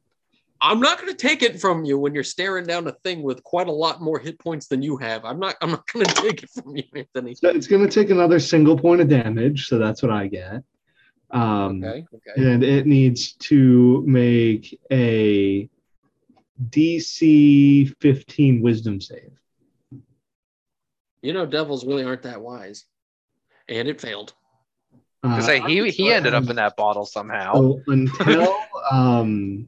I'm not going to take it from you when you're staring down a thing with quite a lot more hit points than you have. I'm not. I'm not going [laughs] to take it from you, Anthony. So it's going to take another single point of damage, so that's what I get. Um, Okay. Okay. and it needs to make a DC 15 Wisdom save. You know, devils really aren't that wise, and it failed. Uh, To say he he ended up in that bottle somehow. so until um,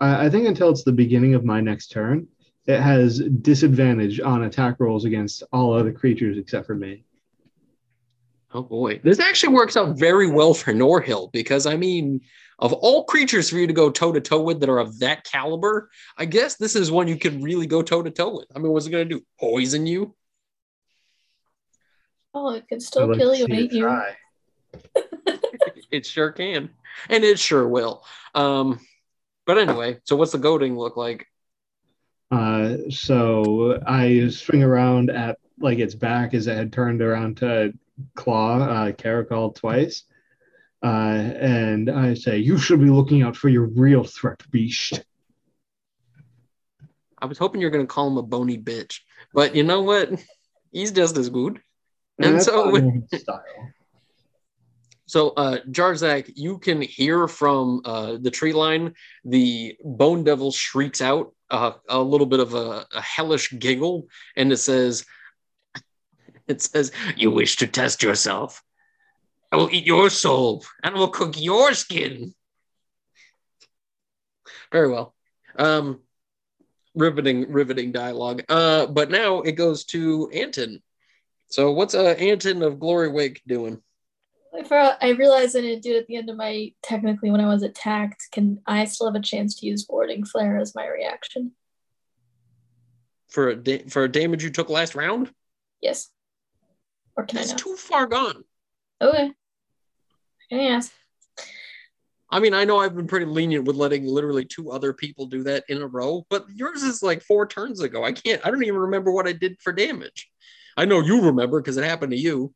I, I think until it's the beginning of my next turn, it has disadvantage on attack rolls against all other creatures except for me. Oh boy, this actually works out very well for Norhill because I mean, of all creatures for you to go toe to toe with that are of that caliber, I guess this is one you can really go toe to toe with. I mean, what's it going to do? Poison you? Oh, it could I'd still like kill you and it eat you. [laughs] It sure can, and it sure will. Um, but anyway, so what's the goading look like? Uh, so I swing around at like its back as it had turned around to claw uh, Karakal twice. Uh, and I say, You should be looking out for your real threat, beast. I was hoping you're going to call him a bony bitch, but you know what? [laughs] He's just as good. And that's so- style. So, uh, Jarzak, you can hear from uh, the tree line the Bone Devil shrieks out uh, a little bit of a, a hellish giggle, and it says, [laughs] "It says you wish to test yourself. I will eat your soul and I will cook your skin." Very well. Um, riveting, riveting dialogue. Uh, but now it goes to Anton. So, what's uh, Anton of Glory Wake doing? I I realized I didn't do it at the end of my technically when I was attacked. Can I still have a chance to use warding flare as my reaction? for a da- for a damage you took last round? Yes. Or can That's I not? too far gone. Okay. Can I mean, I know I've been pretty lenient with letting literally two other people do that in a row, but yours is like four turns ago. I can't. I don't even remember what I did for damage. I know you remember because it happened to you.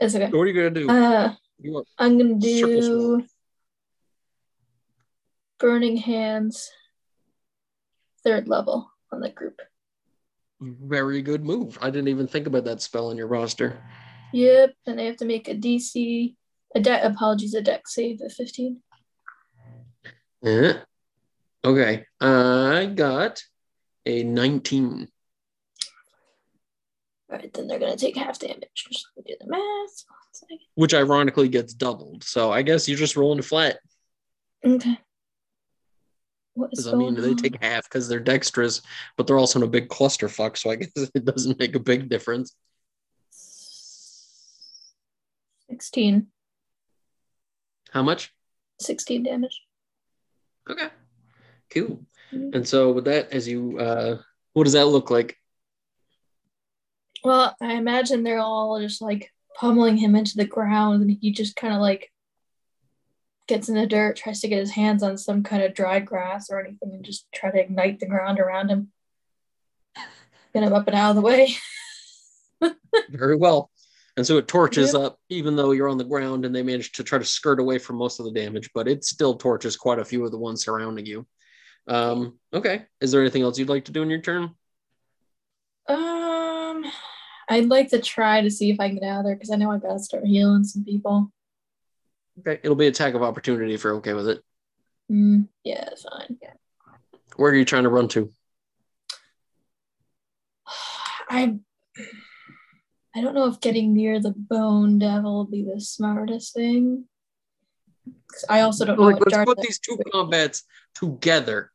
It's okay. So what are you gonna do? Uh, you I'm gonna do burning hands, third level on the group. very good move. I didn't even think about that spell in your roster. Yep, and they have to make a DC, a deck. Apologies, a deck save of 15. Eh. Okay, I got a 19. All right, then they're gonna take half damage. Just do the math. Which ironically gets doubled. So I guess you're just rolling flat. Okay. What is I mean, going they take half because they're dexterous, but they're also in a big clusterfuck. So I guess [laughs] it doesn't make a big difference. 16. How much? 16 damage. Okay, cool. Mhm. And so with that, as you, uh, what does that look like? Well, I imagine they're all just like pummeling him into the ground, and he just kind of like gets in the dirt, tries to get his hands on some kind of dry grass or anything, and just try to ignite the ground around him. Get him up and out of the way. [laughs] Very well. And so it torches up, even though you're on the ground, and they manage to try to skirt away from most of the damage, but it still torches quite a few of the ones surrounding you. Um, okay. Is there anything else you'd like to do in your turn? Um, I'd like to try to see if I can get out of there because I know I gotta start healing some people. Okay. It'll be attack of opportunity if you're okay with it. Mm, yeah, it's fine. Where are you trying to run to? [sighs] I I don't know if getting near the bone devil would be the smartest thing. I also don't know Like, let's put these two combats together.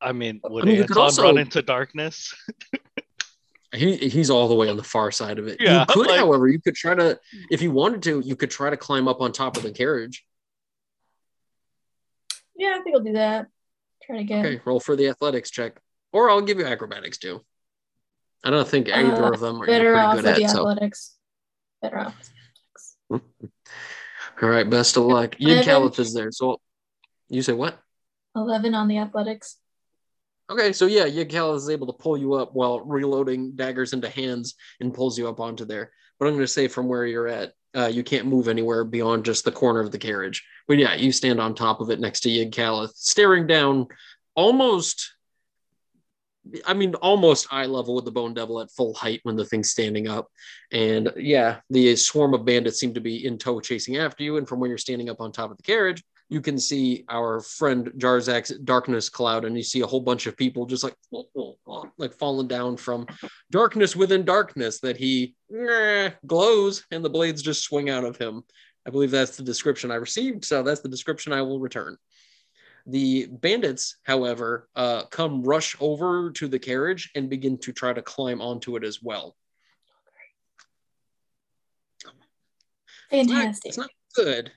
I mean, would mean, you could Anton also- run into darkness? He, he's all the way on the far side of it. Yeah, you could, like- however, you could try to, if you wanted to, you could try to climb up on top of the carriage. Yeah, I think I'll do that. Try to get Okay, roll for the athletics check, or I'll give you acrobatics too. I don't think either Uh, of them are better you're off pretty with good the. So, athletics. Better off. with athletics. [laughs] all right, best of luck. Yin Eleven. Caliph is there. So, you say what? Eleven on the athletics. Okay, so yeah, Yigcal is able to pull you up while reloading daggers into hands and pulls you up onto there. But I'm going to say from where you're at, uh, you can't move anywhere beyond just the corner of the carriage. But yeah, you stand on top of it next to Yigkalith, staring down almost, I mean, almost eye level with the Bone Devil at full height when the thing's standing up. And yeah, the swarm of bandits seem to be in tow chasing after you. And from where you're standing up on top of the carriage, you can see our friend Jarzak's darkness cloud, and you see a whole bunch of people just like [laughs] like falling down from darkness within darkness that he glows, and the blades just swing out of him. I believe that's the description I received, so that's the description I will return. The bandits, however, uh, come rush over to the carriage and begin to try to climb onto it as well. It's not- Fantastic. It's not good.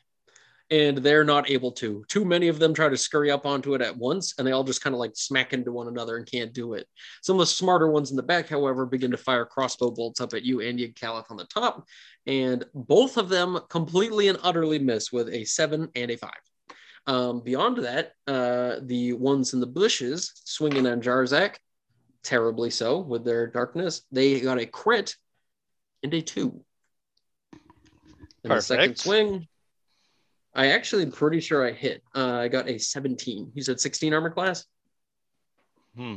And they're not able to. Too many of them try to scurry up onto it at once, and they all just kind of like smack into one another and can't do it. Some of the smarter ones in the back, however, begin to fire crossbow bolts up at you and Yigkalith on the top, and both of them completely and utterly miss with a seven and a five. Um, beyond that, uh, the ones in the bushes swinging on Jarzak, terribly so with their darkness, they got a crit and a two. And the second swing, I actually am pretty sure I hit. Uh, I got a 17. You said 16 armor class? Hmm.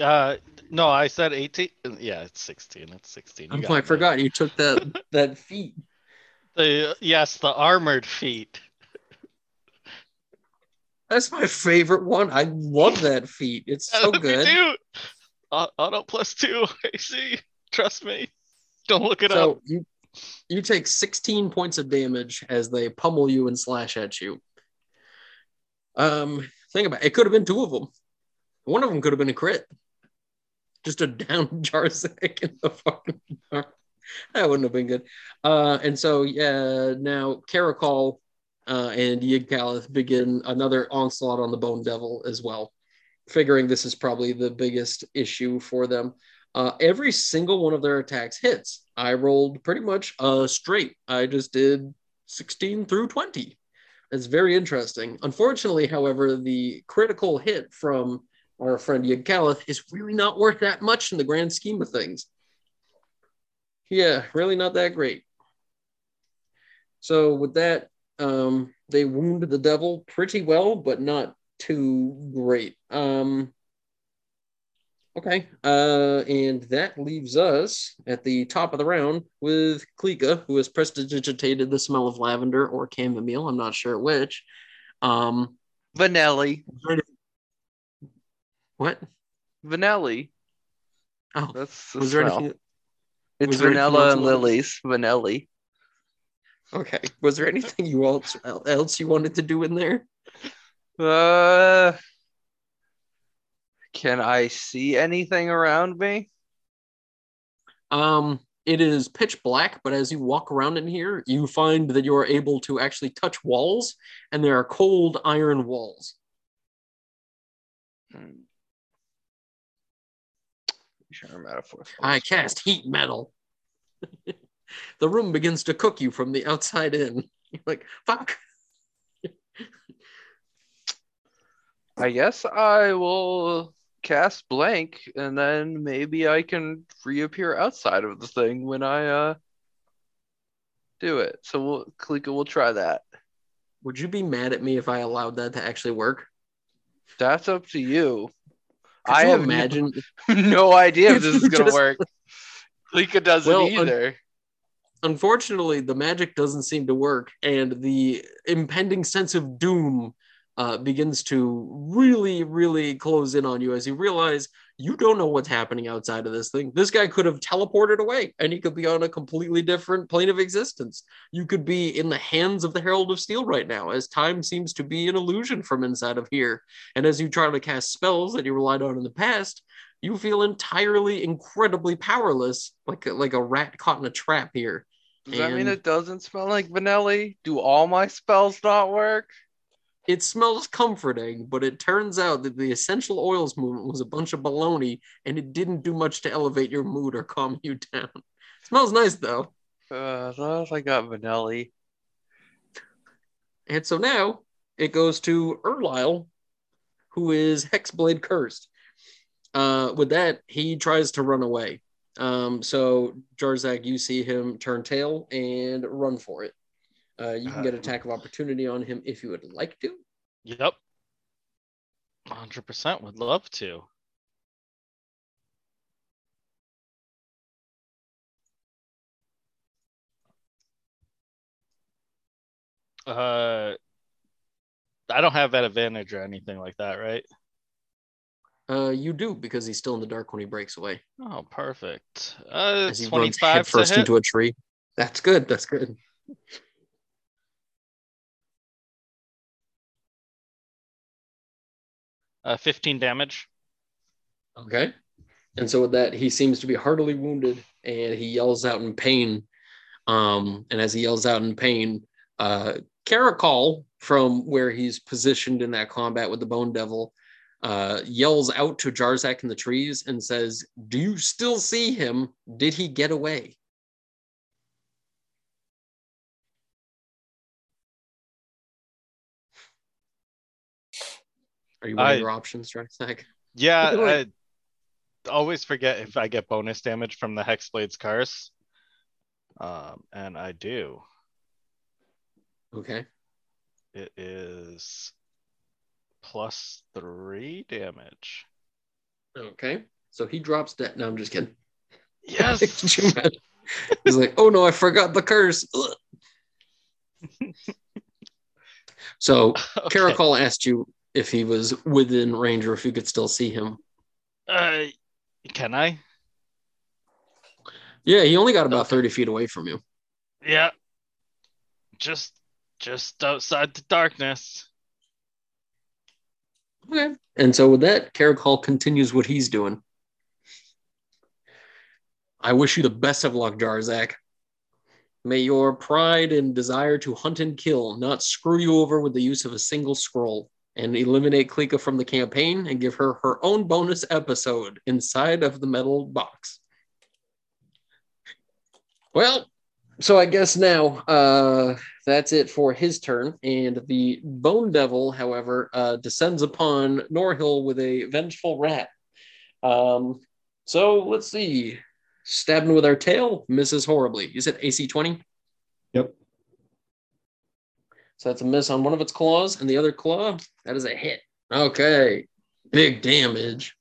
Uh, no, I said 18. Yeah, it's 16. It's 16. You Oh, I me. forgot you took that [laughs] that feat. The yes, the armored feet. That's my favorite one. I love that feat. It's [laughs] so Me good. Au- Auto plus two [laughs] AC. Trust me. Don't look it up. You you take 16 points of damage as they pummel you and slash at you. Um, think about it. It could have been two of them. One of them could have been a crit. Just a [laughs] down Jarzak in the fucking dark. That wouldn't have been good. Uh, and so yeah, now Karakal uh, and Yigkalith begin another onslaught on the Bone Devil as well, figuring this is probably the biggest issue for them. Uh, every single one of their attacks hits. I rolled pretty much uh, straight. I just did 16 through 20. It's very interesting. Unfortunately, however, the critical hit from our friend Yigkalith is really not worth that much in the grand scheme of things. Yeah, really not that great. So with that, um, they wound the devil pretty well, but not too great. Um, okay, uh, and that leaves us at the top of the round with Klika, who has prestidigitated the smell of lavender or chamomile. I'm not sure which. Um, Vanelli. what? Vanelli. Oh, That's the was there anything? It's vanilla and lilies. Vanelli. Okay. Was there anything you else else you wanted to do in there? Uh, can I see anything around me? Um, it is pitch black, but as you walk around in here, you find that you are able to actually touch walls, and there are cold iron walls. Hmm. Sure, metaphor. I cast heat metal. [laughs] the room begins to cook you from the outside in. [laughs] You're like, fuck. I guess I will cast blink and then maybe I can reappear outside of the thing when I uh do it. So we'll Klika will try that. Would you be mad at me if I allowed that to actually work? That's up to you. Could I you have imagine. no, [laughs] no idea if this is [laughs] gonna just- work. Klika doesn't Well, un- either. Unfortunately, the magic doesn't seem to work, and the impending sense of doom uh, begins to really, really close in on you as you realize you don't know what's happening outside of this thing. This guy could have teleported away, and he could be on a completely different plane of existence. You could be in the hands of the Herald of Steel right now, as time seems to be an illusion from inside of here. And as you try to cast spells that you relied on in the past, you feel entirely, incredibly powerless, like a, like a rat caught in a trap here. Does that mean it doesn't smell like vanilla? Do all my spells not work? It smells comforting, but it turns out that the essential oils movement was a bunch of baloney, and it didn't do much to elevate your mood or calm [laughs] you down. smells nice though. Uh, as long as I got vanilla. And so now it goes to Erlisle, who is Hexblade cursed. Uh, with that, he tries to run away. Um, so Jarzak, you see him turn tail and run for it. Uh, you can get attack of opportunity on him if you would like to. Yep. 100% would love to. Uh, I don't have that advantage or anything like that, right? Uh, you do because he's still in the dark when he breaks away. Oh, perfect. Uh, As he 25 to headfirst into a tree. That's good. That's good. Uh, 15 damage. Okay. And so with that, he seems to be heartily wounded and he yells out in pain. Um, and as he yells out in pain, uh, Karakal, from where he's positioned in that combat with the Bone Devil, uh, yells out to Jarzak in the trees and says, Do you still see him? Did he get away? Are you one I- of your options, Jarzak? [laughs] Yeah, [laughs] I always forget if I get bonus damage from the Hexblade's curse. Um, and I do. Okay. It is plus three damage. Okay. So he drops dead. No, I'm just kidding. Yes. Could you imagine? He's like, oh no, I forgot the curse. [laughs] So Okay. Karakal asked you if he was within range or if you could still see him. Uh, can I? Yeah, he only got about Okay. 30 feet away from you. Yeah. Just, just outside the darkness. Okay. And so with that, Karakal continues what he's doing. I wish you the best of luck, Jarzak. May your pride and desire to hunt and kill not screw you over with the use of a single scroll and eliminate Klika from the campaign and give her her own bonus episode inside of the metal box. Well, so I guess now uh, that's it for his turn. And the Bone Devil, however, uh, descends upon Norhill with a vengeful rat. Um, so let's see. Stabbing with our tail, misses horribly. Is it AC 20? Yep. So that's a miss on one of its claws, and the other claw, that is a hit. Okay. Big damage.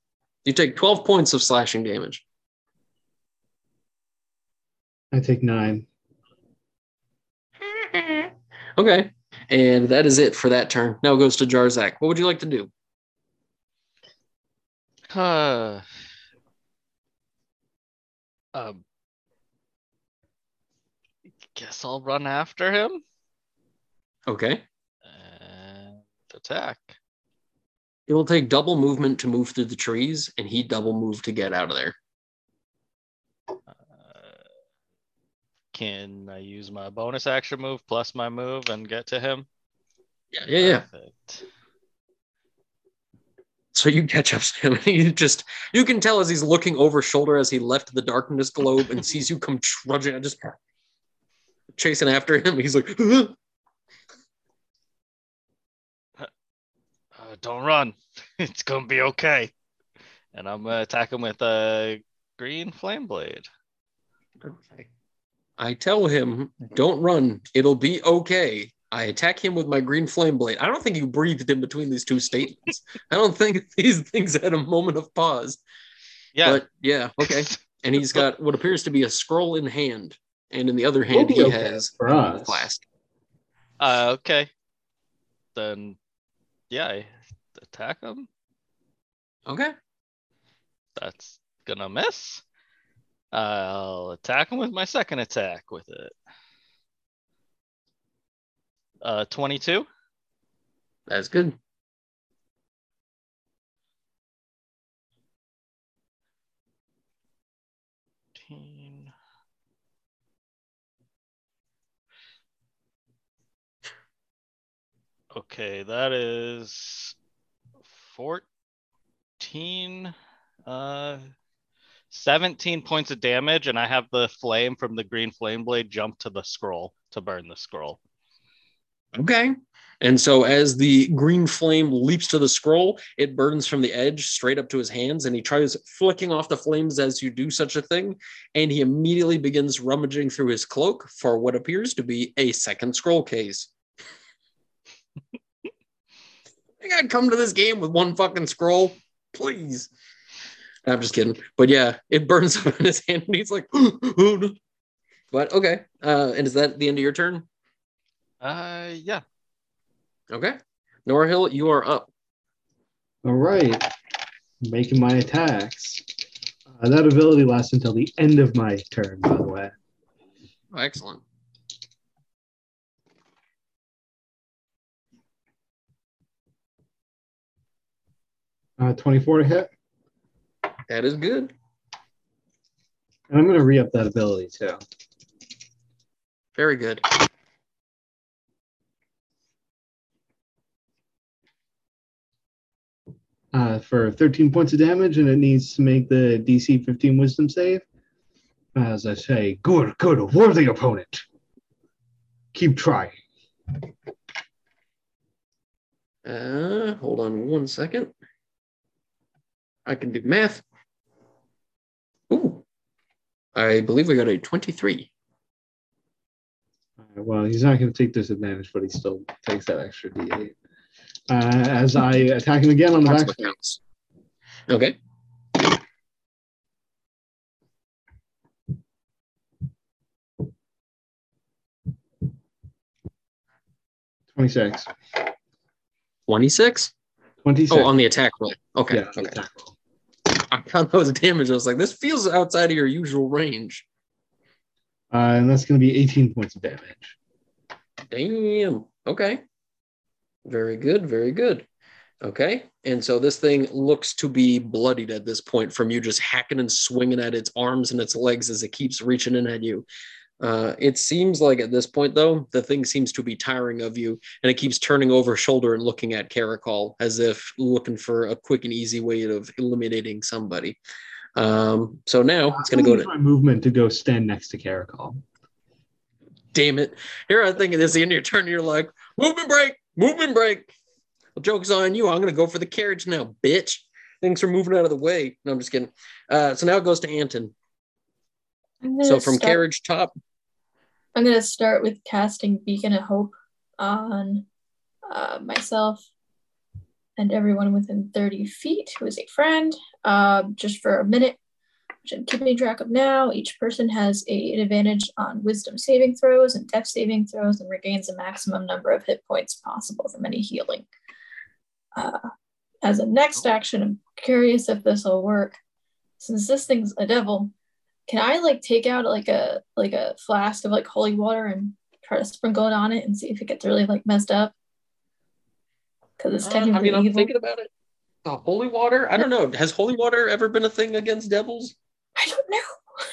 You take 12 points of slashing damage. I take nine. [laughs] Okay. And that is it for that turn. Now it goes to Jarzak. What would you like to do? Uh, um, guess I'll run after him Okay. and attack. It will take double movement to move through the trees, and he double move to get out of there. Uh, can I use my bonus action move plus my move and get to him? Yeah, yeah, yeah. Perfect. So you catch up to him, and you just you can tell as he's looking over shoulder as he left the darkness globe and sees you come trudging, just chasing after him. He's like, [gasps] "Ugh." uh, don't run. [laughs] It's gonna be okay. And I'm gonna attack him with a green flame blade. Okay. I tell him, don't run. It'll be okay. I attack him with my green flame blade. I don't think you breathed in between these two statements. I don't think [laughs] these things had a moment of pause. Yeah. But yeah, okay. [laughs] And he's got what appears to be a scroll in hand, and in the other We'll hand he okay has for a us. flask. Uh, okay. Then, yeah, I attack him. Okay. That's gonna miss. I'll attack him with my second attack with it. Uh, 22. That's good. Teen. Okay, that is 14, uh, 17 points of damage, and I have the flame from the green flame blade jump to the scroll to burn the scroll. Okay. And so as the green flame leaps to the scroll, it burns from the edge straight up to his hands, and he tries flicking off the flames as you do such a thing. And he immediately begins rummaging through his cloak for what appears to be a second scroll case. I gotta come to this game with one fucking scroll, please. I'm just kidding. But yeah, it burns [laughs] up in his hand, and he's like, oh, [gasps] no. but okay. Uh, and is that the end of your turn? Uh, yeah. Okay. Norhill, you are up. All right. Making my attacks. Uh, that ability lasts until the end of my turn, by the way. Oh, excellent. Uh, 24 to hit. That is good. And I'm going to re up that ability too. Very good. Uh, for 13 points of damage, and it needs to make the DC 15 wisdom save. As I say, good, good, worthy opponent. Keep trying. Uh, hold on one second. I can do math. Ooh. I believe we got a 23. Uh, well, he's not going to take disadvantage, but he still takes that extra d8. Uh, as I attack him again on the That's back. what counts. Okay. 26. 26? 26. Oh, on the attack roll. Okay. yeah, okay. attack roll. [laughs] I found that was damage. I was like, this feels outside of your usual range. Uh, and that's going to be 18 points of damage. Damn. Okay. Very good. Very good. Okay. And so this thing looks to be bloodied at this point from you just hacking and swinging at its arms and its legs as it keeps reaching in at you. Uh, it seems like at this point, though, the thing seems to be tiring of you and it keeps turning over shoulder and looking at Karakal as if looking for a quick and easy way of eliminating somebody. Um, so now it's going to go to my movement to go stand next to Karakal. damn it. Here I'm thinking this the end of your turn, you're like, movement break, movement break. Well, joke's on you. I'm gonna go for the carriage now, bitch. Thanks for moving out of the way. No, I'm just kidding. Uh, so now it goes to Anton. So from start- carriage top, I'm gonna start with casting Beacon of Hope on uh, myself and everyone within 30 feet who is a friend, uh, just for a minute, which I'm keeping track of now. Each person has a, an advantage on Wisdom saving throws and Death saving throws, and regains a maximum number of hit points possible from any healing. Uh, as a next action, I'm curious if this will work. Since this thing's a devil, can I like take out like a like a flask of like holy water and try to sprinkle it on it and see if it gets really like messed up? Because it's uh, technically I mean, I'm evil. thinking about it. The holy water? I don't know. Has holy water ever been a thing against devils? I don't know.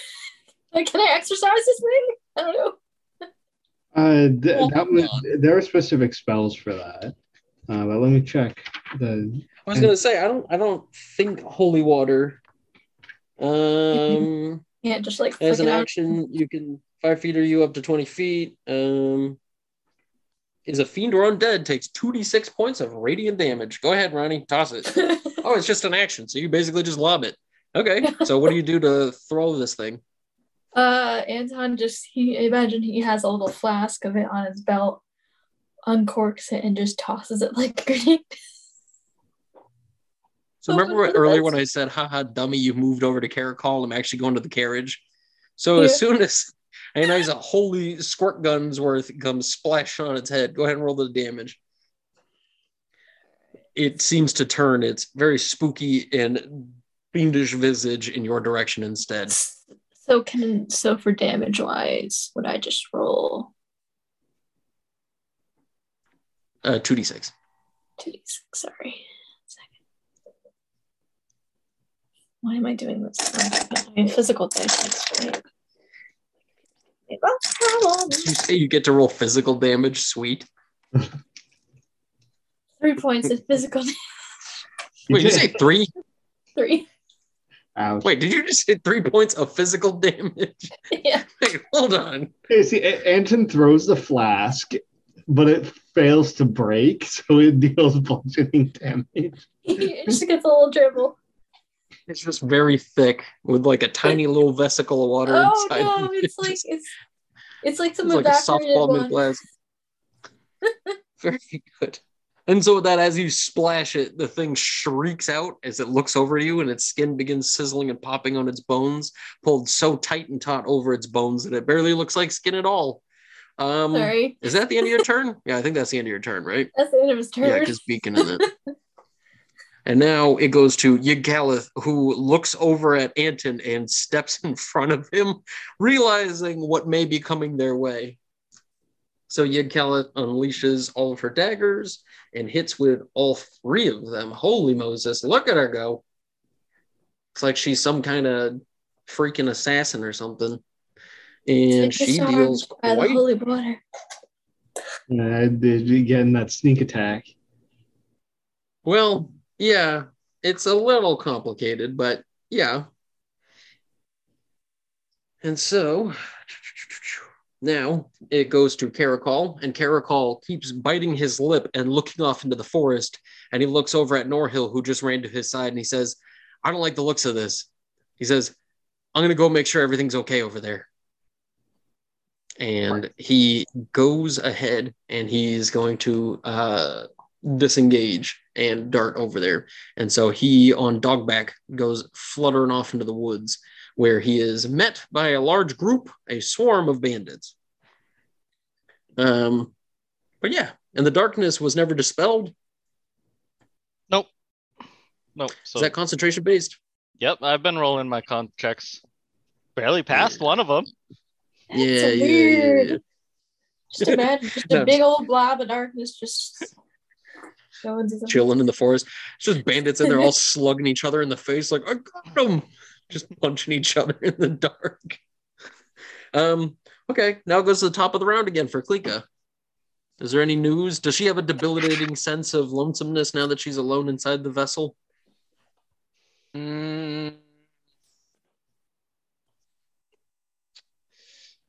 [laughs] like, can I exercise this thing? I don't know. Uh, th- Well, that was, hold there are specific spells for that. Uh, but let me check the. I was gonna say I don't. I don't think holy water. [laughs] Um. Yeah, just like As an out. action, you can five feet or you up to 20 feet. Um, is a fiend or undead takes 2d6 points of radiant damage. Go ahead, Ronnie. Toss it. [laughs] Oh, it's just an action. So you basically just lob it. Okay. So what do you do to throw this thing? uh, Anton just he imagine he has a little flask of it on his belt, uncorks it and just tosses it like a grenade. [laughs] So remember [laughs] earlier when I said, haha, dummy, you moved over to Karakal. I'm actually going to the carriage. So as soon as [laughs] and a holy squirt guns worth comes splash on its head. Go ahead and roll the damage. It seems to turn its very spooky and fiendish visage in your direction instead. So can so for damage wise, would I just roll Uh, 2d6. two d six? Sorry, second. Why am I doing this? I mean, physical dice. Right? Oh, you say you get to roll physical damage. Sweet. [laughs] Three points of physical damage. Wait, did you say three? Three. Ouch. Wait, did you just say three points of physical damage? [laughs] yeah. Wait, hold on. Okay, see, A- Anton throws the flask, but it fails to break, so it deals [laughs] bludgeoning damage. it just gets a little dribble. It's just very thick with like a tiny [laughs] little vesicle of water Oh inside. no, of it. it's like it's it's like some it's like a softball mid glass. [laughs] very good. And so that as you splash it, the thing shrieks out as it looks over you, and its skin begins sizzling and popping on its bones, pulled so tight and taut over its bones that it barely looks like skin at all. Um, Sorry, is that the end of your [laughs] turn? Yeah, I think that's the end of your turn, right? that's the end of his turn. Yeah, because Beacon in it. And now it goes to Yigkalith, who looks over at Anton and steps in front of him, realizing what may be coming their way. So Yigkalith unleashes all of her daggers and hits with all three of them. Holy Moses, look at her go. It's like she's some kind of freaking assassin or something. And she sword deals by the quite holy water. Uh, again, that sneak attack. Well, yeah, it's a little complicated, but yeah. And so now it goes to Karakal, and Karakal keeps biting his lip and looking off into the forest. And he looks over at Norhill, who just ran to his side, and he says, I don't like the looks of this. He says, I'm going to go make sure everything's okay over there. And he goes ahead and he's going to uh, disengage and dart over there. And so he, on dogback, goes fluttering off into the woods where he is met by a large group, a swarm of bandits. Um, but yeah, and the darkness was never dispelled. Nope. Nope. So Is that concentration based? yep, I've been rolling my con checks. Barely passed one of them. That's Yeah, so yeah, yeah, weird. yeah. Just imagine just [laughs] No. a big old blob of darkness just going to the Chilling in the forest. It's just bandits in there all [laughs] slugging each other in the face, like, I got them. Just punching each [laughs] other in the dark. Um, okay, now it goes to the top of the round again for Klika. Is there any news? Does she have a debilitating [laughs] sense of lonesomeness now that she's alone inside the vessel? Mm,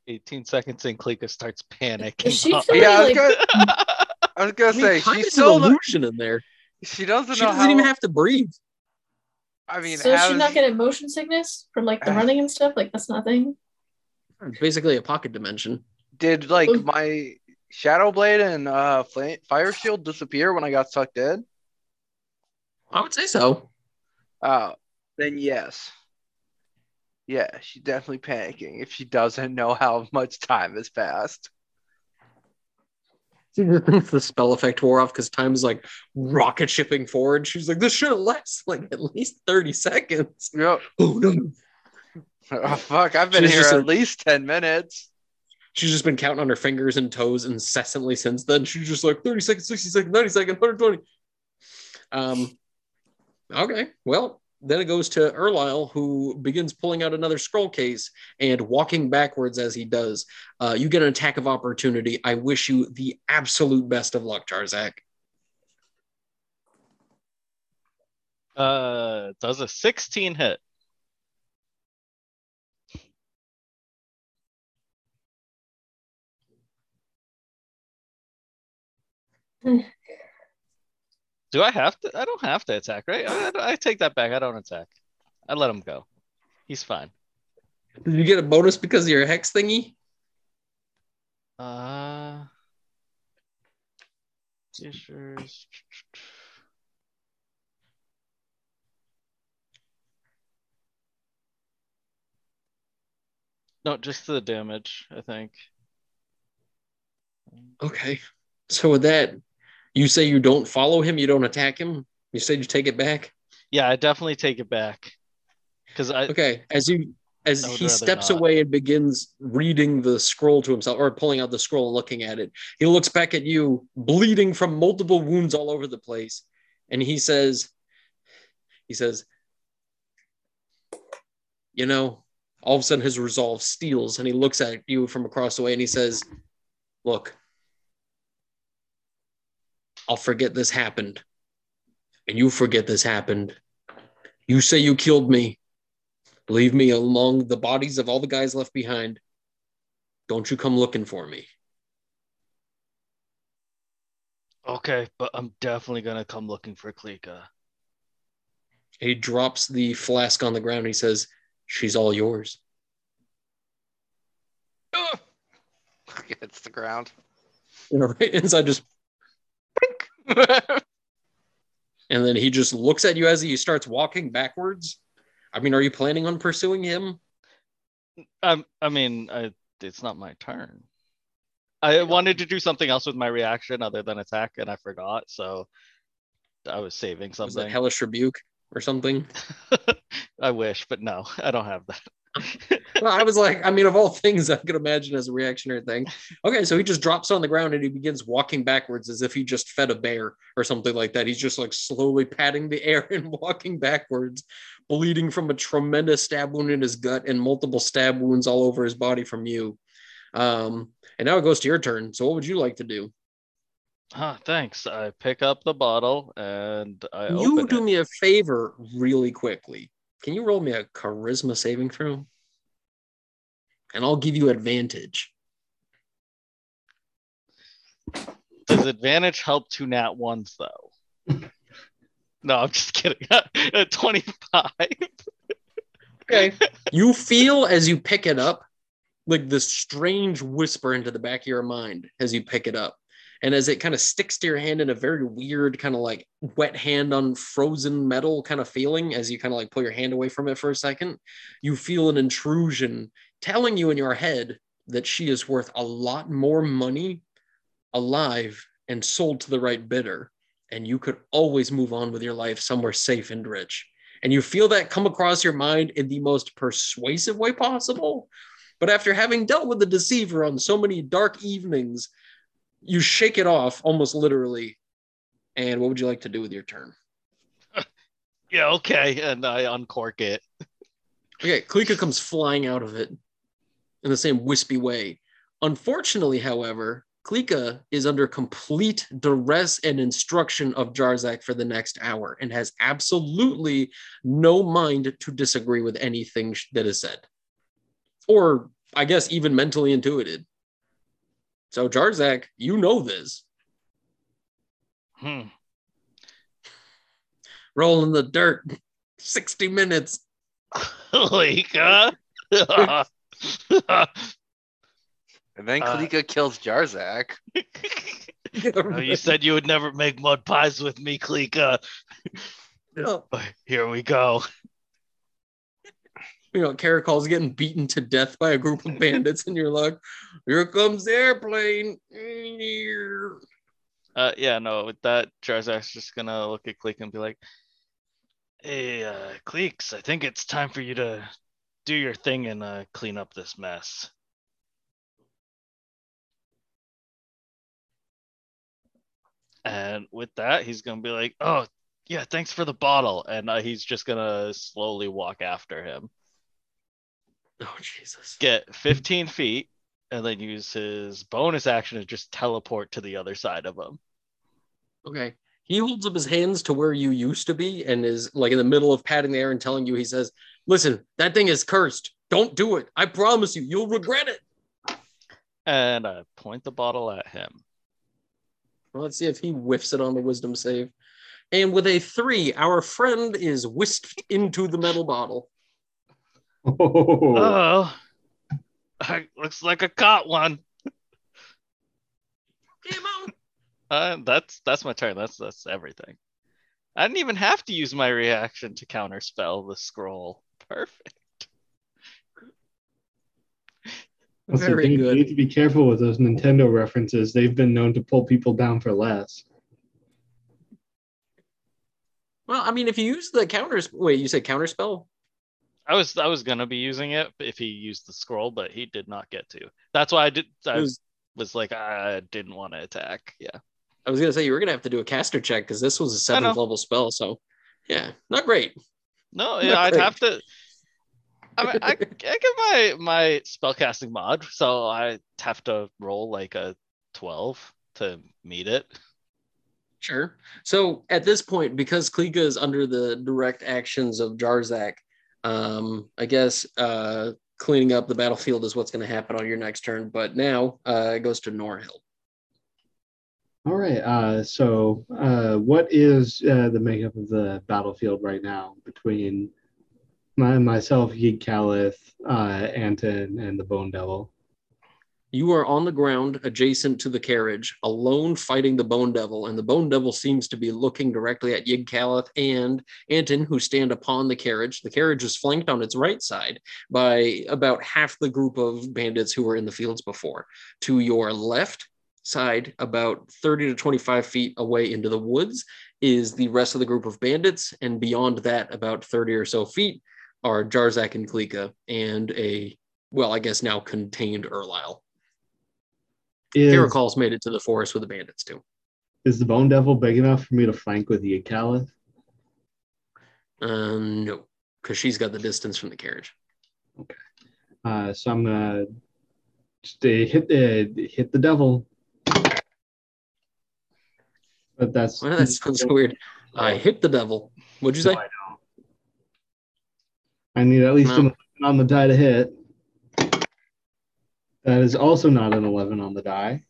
18 seconds in, Klika starts panicking. Is she feeling yeah, like gonna, I was gonna I mean, say time she is an still no- illusion in there. she doesn't She know doesn't how. even have to breathe. I mean, so is she not getting motion sickness from like the Uh, [sighs] running and stuff? Like that's nothing. It's basically a pocket dimension. did like Ooh. my shadow blade and uh flame, fire shield disappear when I got sucked in? I would say so. Oh, then yes. Yeah, she's definitely panicking if she doesn't know how much time has passed. She just thinks the spell effect wore off because time is like rocket shipping forward. She's like, this should have last like at least 30 seconds. Yep. [gasps] Oh no. Oh, fuck, I've been She's here at least 10 minutes. She's just been counting on her fingers and toes incessantly since then. She's just like 30 seconds, 60 seconds, 90 seconds, 120. Um, okay, well, then it goes to Erlisle, who begins pulling out another scroll case and walking backwards as he does. Uh, you get an attack of opportunity. I wish you the absolute best of luck, Jarzak. Uh, does a 16 hit? Do I have to? I don't have to attack, right? I, I- I take that back. I don't attack. I let him go. He's fine. Did you get a bonus because of your hex thingy? Uh. No, just the damage, I think. Okay. So with that, you say you don't follow him, you don't attack him. You said you take it back. Yeah, I definitely take it back. Because I Okay. As you as he steps not. away and begins reading the scroll to himself or pulling out the scroll and looking at it, he looks back at you, bleeding from multiple wounds all over the place, and he says, he says, you know, all of a sudden his resolve steals and he looks at you from across the way and he says, Look, I'll forget this happened. And you forget this happened. You say you killed me. Leave me among the bodies of all the guys left behind. Don't you come looking for me. okay, but I'm definitely gonna come looking for Klika. He drops the flask on the ground. And he says, She's all yours. [laughs] Hits the ground. You [laughs] know, right inside just [laughs] and then he just looks at you as he starts walking backwards. I mean, are you planning on pursuing him? Um, I mean, I, it's not my turn. I wanted to do something else with my reaction other than attack, and I forgot. So I was saving Was that something. hellish rebuke or something? [laughs] I wish, but no, I don't have that. [laughs] well, I was like, I mean, of all things I could imagine as a reactionary thing. Okay, so he just drops on the ground and he begins walking backwards as if he just fed a bear or something like that. He's just like slowly patting the [laughs] air and walking backwards, bleeding from a tremendous stab wound in his gut and multiple stab wounds all over his body from you. Um, and now it goes to your turn. So what would you like to do? Ah, thanks. I pick up the bottle and I you do it. me a favor really quickly. Can you roll me a charisma saving throw? And I'll give you advantage. Does advantage help two nat ones though? no, I'm just kidding. [laughs] 25. Okay. you feel as you pick it up, like this strange whisper into the back of your mind as you pick it up. And as it kind of sticks to your hand in a very weird, kind of like wet hand on frozen metal kind of feeling, as you kind of like pull your hand away from it for a second, you feel an intrusion telling you in your head that she is worth a lot more money alive and sold to the right bidder. And you could always move on with your life somewhere safe and rich and you feel that come across your mind in the most persuasive way possible. But after having dealt with the deceiver on so many dark evenings, you shake it off almost literally. And what would you like to do with your turn? [laughs] yeah, okay. And I uncork it. Okay, Klika comes flying out of it in the same wispy way. Unfortunately, however, Klika is under complete duress and instruction of Jarzak for the next hour and has absolutely no mind to disagree with anything that is said. Or, I guess, even mentally intuited. So, Jarzak, you know this. Hmm. Roll in the dirt. 60 minutes. Klika. [laughs] And then Uh, kills Jarzak. [laughs] Oh, you said you would never make mud pies with me, Klika. Oh. Here we go. You know, Karakal's getting beaten to death by a group of [laughs] bandits, and you're like, here comes the airplane. Uh, yeah, no, with that, Jarzak's just gonna look at Cleek and be like, "Hey, uh, Cleeks, I think it's time for you to do your thing and uh, clean up this mess." And with that, he's gonna be like, "Oh, yeah, thanks for the bottle," and uh, he's just gonna slowly walk after him, [laughs] Oh, Jesus. get 15 feet, and then use his bonus action to just teleport to the other side of him. Okay. He holds up his hands to where you used to be and is like in the middle of patting the air and telling you, he says, Listen, that thing is cursed. Don't do it. I promise you, you'll regret it. And I point the bottle at him. Well, let's see if he whiffs it on the wisdom save. And with a three, our friend is whisked into the metal bottle. Oh, Oh, I- looks like I caught one. Come on. Uh, that's that's my turn. That's that's everything. I didn't even have to use my reaction to counterspell the scroll. Perfect. That's the Very thing, good. You need to be careful with those Nintendo references. They've been known to pull people down for less. Well, I mean, if you use the counters, wait, you said counterspell? I was I was gonna be using it if he used the scroll, but he did not get to. That's why I did. I was, was- like I didn't want to attack. Yeah. I was gonna say you were gonna have to do a caster check because this was a seventh level spell. So, yeah, not great. No, yeah, I'd great. have to. I mean, I, [laughs] I get my my spellcasting mod, so I have to roll like a twelve to meet it. Sure. So at this point, because Klika is under the direct actions of Jarzak, um, I guess uh, cleaning up the battlefield is what's going to happen on your next turn. But now uh, it goes to Norhill. All right. Uh, so, uh, what is uh, the makeup of the battlefield right now between my, myself, Yig uh, Anton, and the Bone Devil? You are on the ground adjacent to the carriage, alone fighting the Bone Devil, and the Bone Devil seems to be looking directly at Yigkalith and Anton, who stand upon the carriage. The carriage is flanked on its right side by about half the group of bandits who were in the fields before. To your left side, about 30 to 25 feet away into the woods, is the rest of the group of bandits, and beyond that, about 30 or so feet, are Jarzak and Klika and a, well, I guess now contained Erlisle. Is, Karakal's made it to the forest with the bandits too. is the Bone Devil big enough for me to flank with Yigkalith? Uh, no, because she's got the distance from the carriage. Okay. Uh, so I'm gonna uh, hit the hit the devil. But that's Well, that sounds [laughs] weird. I hit the devil. What'd you say? No, I. I need at least No. an 11 on the die to hit. That is also not an 11 on the die.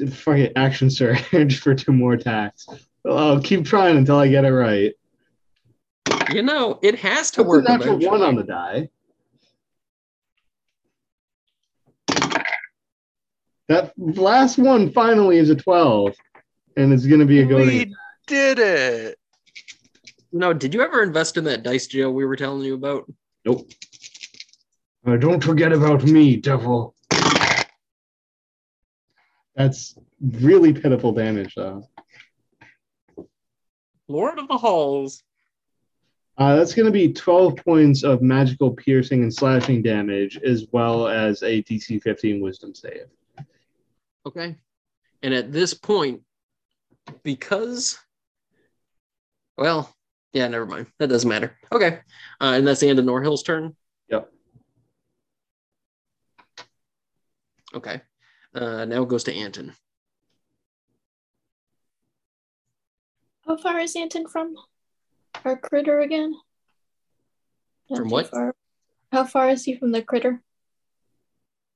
It's- Fuck it, action surge [laughs] for two more attacks. I'll keep trying until I get it right. You know, it has to That's a work. natural eventually. one on the die. That last one finally is a 12, and it's going to be a goading. We did it. No, did you ever invest in that dice jail we were telling you about? Nope. Uh, don't forget about me, devil. That's really pitiful damage, though. Lord of the Halls. Uh, that's going to be 12 points of magical piercing and slashing damage, as well as a DC 15 wisdom save. Okay. And at this point, because, well, yeah, never mind. That doesn't matter. Okay. Uh, and that's the end of Norhill's turn. Yep. Okay. Uh, now it goes to Anton. How far is Anton from our critter again? Not From what? Far. How far is he from the critter?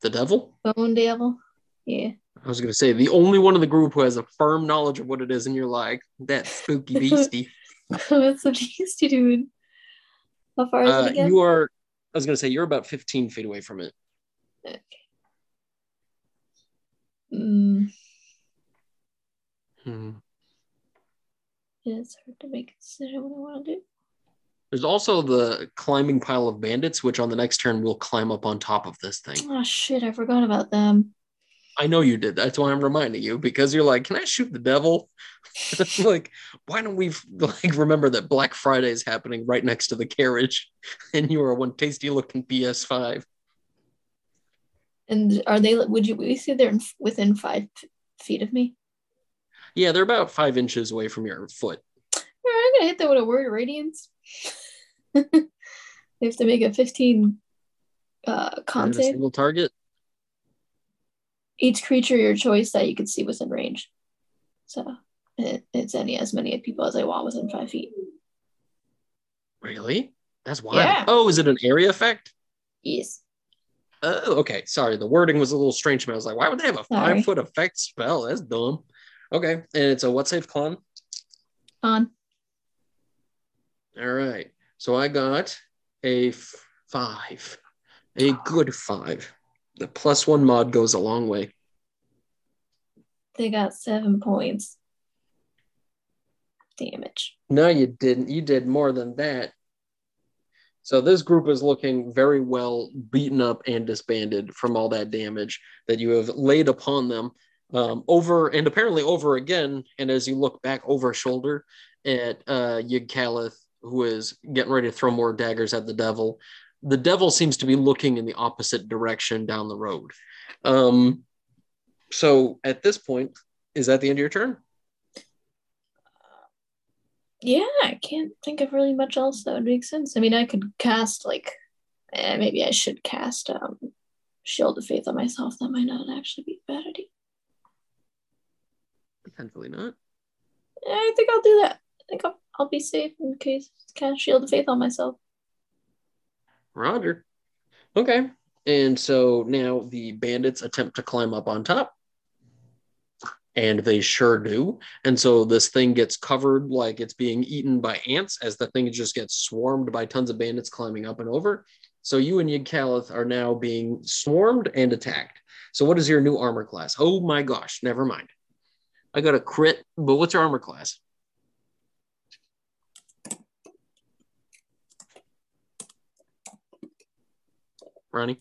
The devil? Bone devil? Yeah. I was going to say, the only one in the group who has a firm knowledge of what it is, and you're like, that spooky [laughs] beastie. That's used to do. How far is Uh, it again? you are, I was going to say, you're about 15 feet away from it. Okay. Mm, Hmm. yeah, it's hard to make a decision what I want to do. There's also the climbing pile of bandits, which on the next turn will climb up on top of this thing. Oh shit, I forgot about them. I know you did. That's why I'm reminding you because you're like, can I shoot the devil? [laughs] like, why don't we like remember that Black Friday is happening right next to the carriage, [laughs] and you are one tasty looking PS5. And are they? Would you? We see they're in, within five feet of me. Yeah, they're about five inches away from your foot. All right, I'm gonna hit them with a word of radiance. [laughs] they have to make a 15 uh, con save. single target. Each creature your choice that you can see within range. So it, it's any as many people as I want within five feet. Really? That's wild. Yeah. Oh, is it an area effect? Yes. Oh, okay. Sorry, the wording was a little strange to me. I was like, why would they have a Sorry. five foot effect spell? That's dumb. Okay, and it's a what save con? On. All right. So I got a f- five, a good five. The plus one mod goes a long way. They got seven points. Damage. No, you didn't. You did more than that. So this group is looking very well beaten up and disbanded from all that damage that you have laid upon them um, over and apparently over again. And as you look back over shoulder at uh, Yigkalith, who is getting ready to throw more daggers at the devil, the devil seems to be looking in the opposite direction down the road. Um, so at this point, is that the end of your turn? Yeah, I can't think of really much else that would make sense. I mean, I could cast like, eh, maybe I should cast um, Shield of Faith on myself. That might not actually be a bad idea. Potentially not. Yeah, I think I'll do that. I think I'll, I'll be safe in case cast Shield of Faith on myself. Roger. Okay. And so now the bandits attempt to climb up on top. And they sure do. And so this thing gets covered like it's being eaten by ants as the thing just gets swarmed by tons of bandits climbing up and over. So you and Yigkalith are now being swarmed and attacked. So what is your new armor class? Oh my gosh, never mind. I got a crit, but what's your armor class? Ronnie?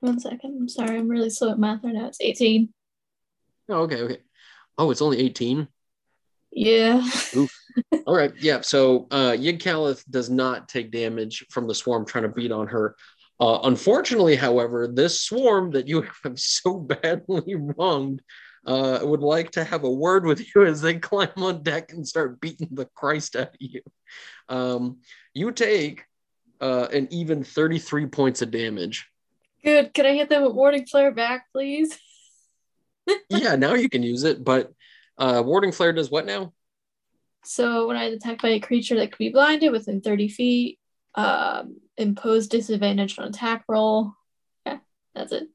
One second. I'm sorry. I'm really slow at math right now. It's 18. Oh, okay, okay. Oh, it's only 18. Yeah. [laughs] All right, yeah. So uh Yigkalith does not take damage from the swarm trying to beat on her. Uh, unfortunately, however, this swarm that you [laughs] have so badly wronged uh, would like to have a word with you as they climb on deck and start beating the Christ out of you. Um, you take uh, an even 33 points of damage. Good. Can I hit them with warding Flare back, please? Yeah, now you can use it, but uh, Warding Flare does what now? So when I attack by a creature that could be blinded within 30 feet, um, impose disadvantage on attack roll. Yeah, that's it.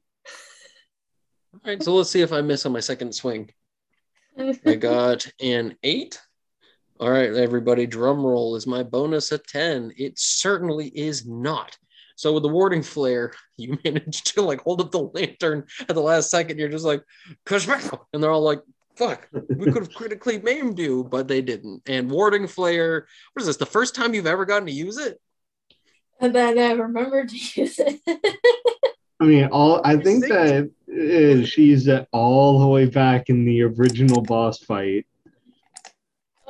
All right, so let's see if I miss on my second swing. [laughs] I got an eight. All right, everybody, drum roll is my bonus a 10. It certainly is not. So with the warding flare, [laughs] you managed to like hold up the lantern at the last second. You're just like, "Kashmir," and they're all like, fuck, we could have [laughs] critically maimed you, but they didn't. And warding flare, what is this? The first time you've ever gotten to use it? and then I remembered to use it. I mean, all I think that uh, she used it all the way back in the original boss fight.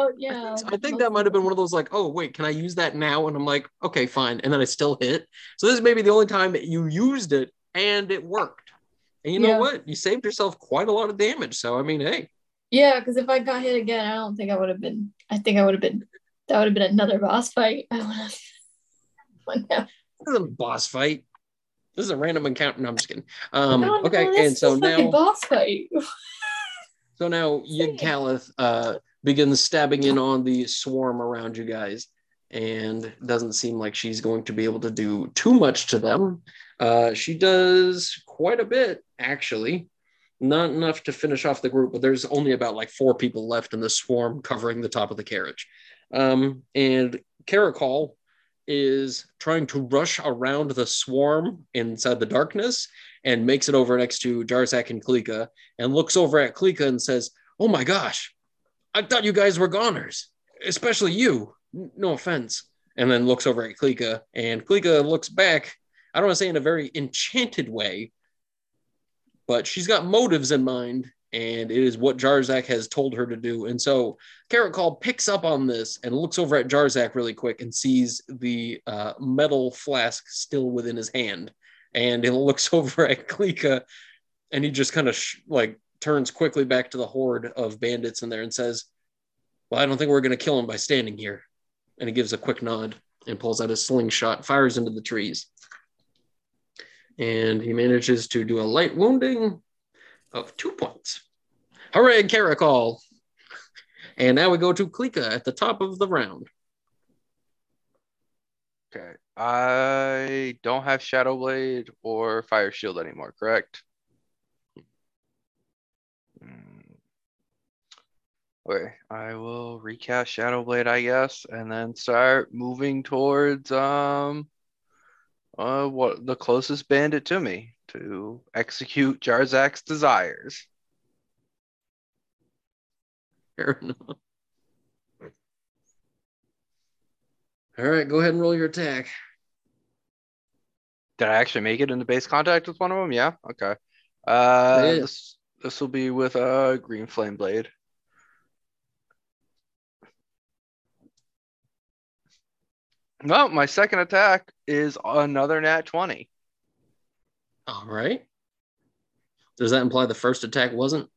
Oh I yeah. think, I think that might have been one of those like, oh wait, can I use that now? And I'm like, okay, fine. And then I still hit. So this may be the only time that you used it and it worked. And you know Yeah. what? You saved yourself quite a lot of damage. So I mean, hey, Yeah, because if I got hit again, I don't think I would have been. I think I would have been. That would have been another boss fight. [laughs] I would have. this isn't a boss fight. This is a random encounter. No, I'm just kidding. Um, okay, and so now boss fight. [laughs] So now Yigkalith uh, begins stabbing in on the swarm around you guys, and doesn't seem like she's going to be able to do too much to them. Uh, she does quite a bit, actually. Not enough to finish off the group, but there's only about like four people left in the swarm covering the top of the carriage. Um, and Karakal is trying to rush around the swarm inside the darkness and makes it over next to Jarzak and Klika and looks over at Klika and says, Oh my gosh, I thought you guys were goners, especially you. No offense. And then looks over at Klika, and Klika looks back, I don't want to say in a very enchanted way, but she's got motives in mind, and it is what Jarzak has told her to do. And so Karakal picks up on this and looks over at Jarzak really quick and sees the uh, metal flask still within his hand. And he looks [laughs] over at Klika and he just kind of sh- like turns quickly back to the horde of bandits in there and says, Well, I don't think we're going to kill him by standing here. And he gives a quick nod and pulls out his slingshot, fires into the trees. And he manages to do a light wounding of two points. Hooray, Karakal! And now we go to Klika at the top of the round. Okay. I don't have Shadow Blade or Fire Shield anymore, correct? Okay, I will recast Shadow Blade, I guess, and then start moving towards um uh what the closest bandit to me to execute Jarzak's desires. Fair enough. All right, go ahead and roll your attack. Did I actually make it into base contact with one of them? Yeah. Okay. Uh, this this will be with a green flame blade. Well, my second attack is another nat 20. All right. Does that imply the first attack wasn't?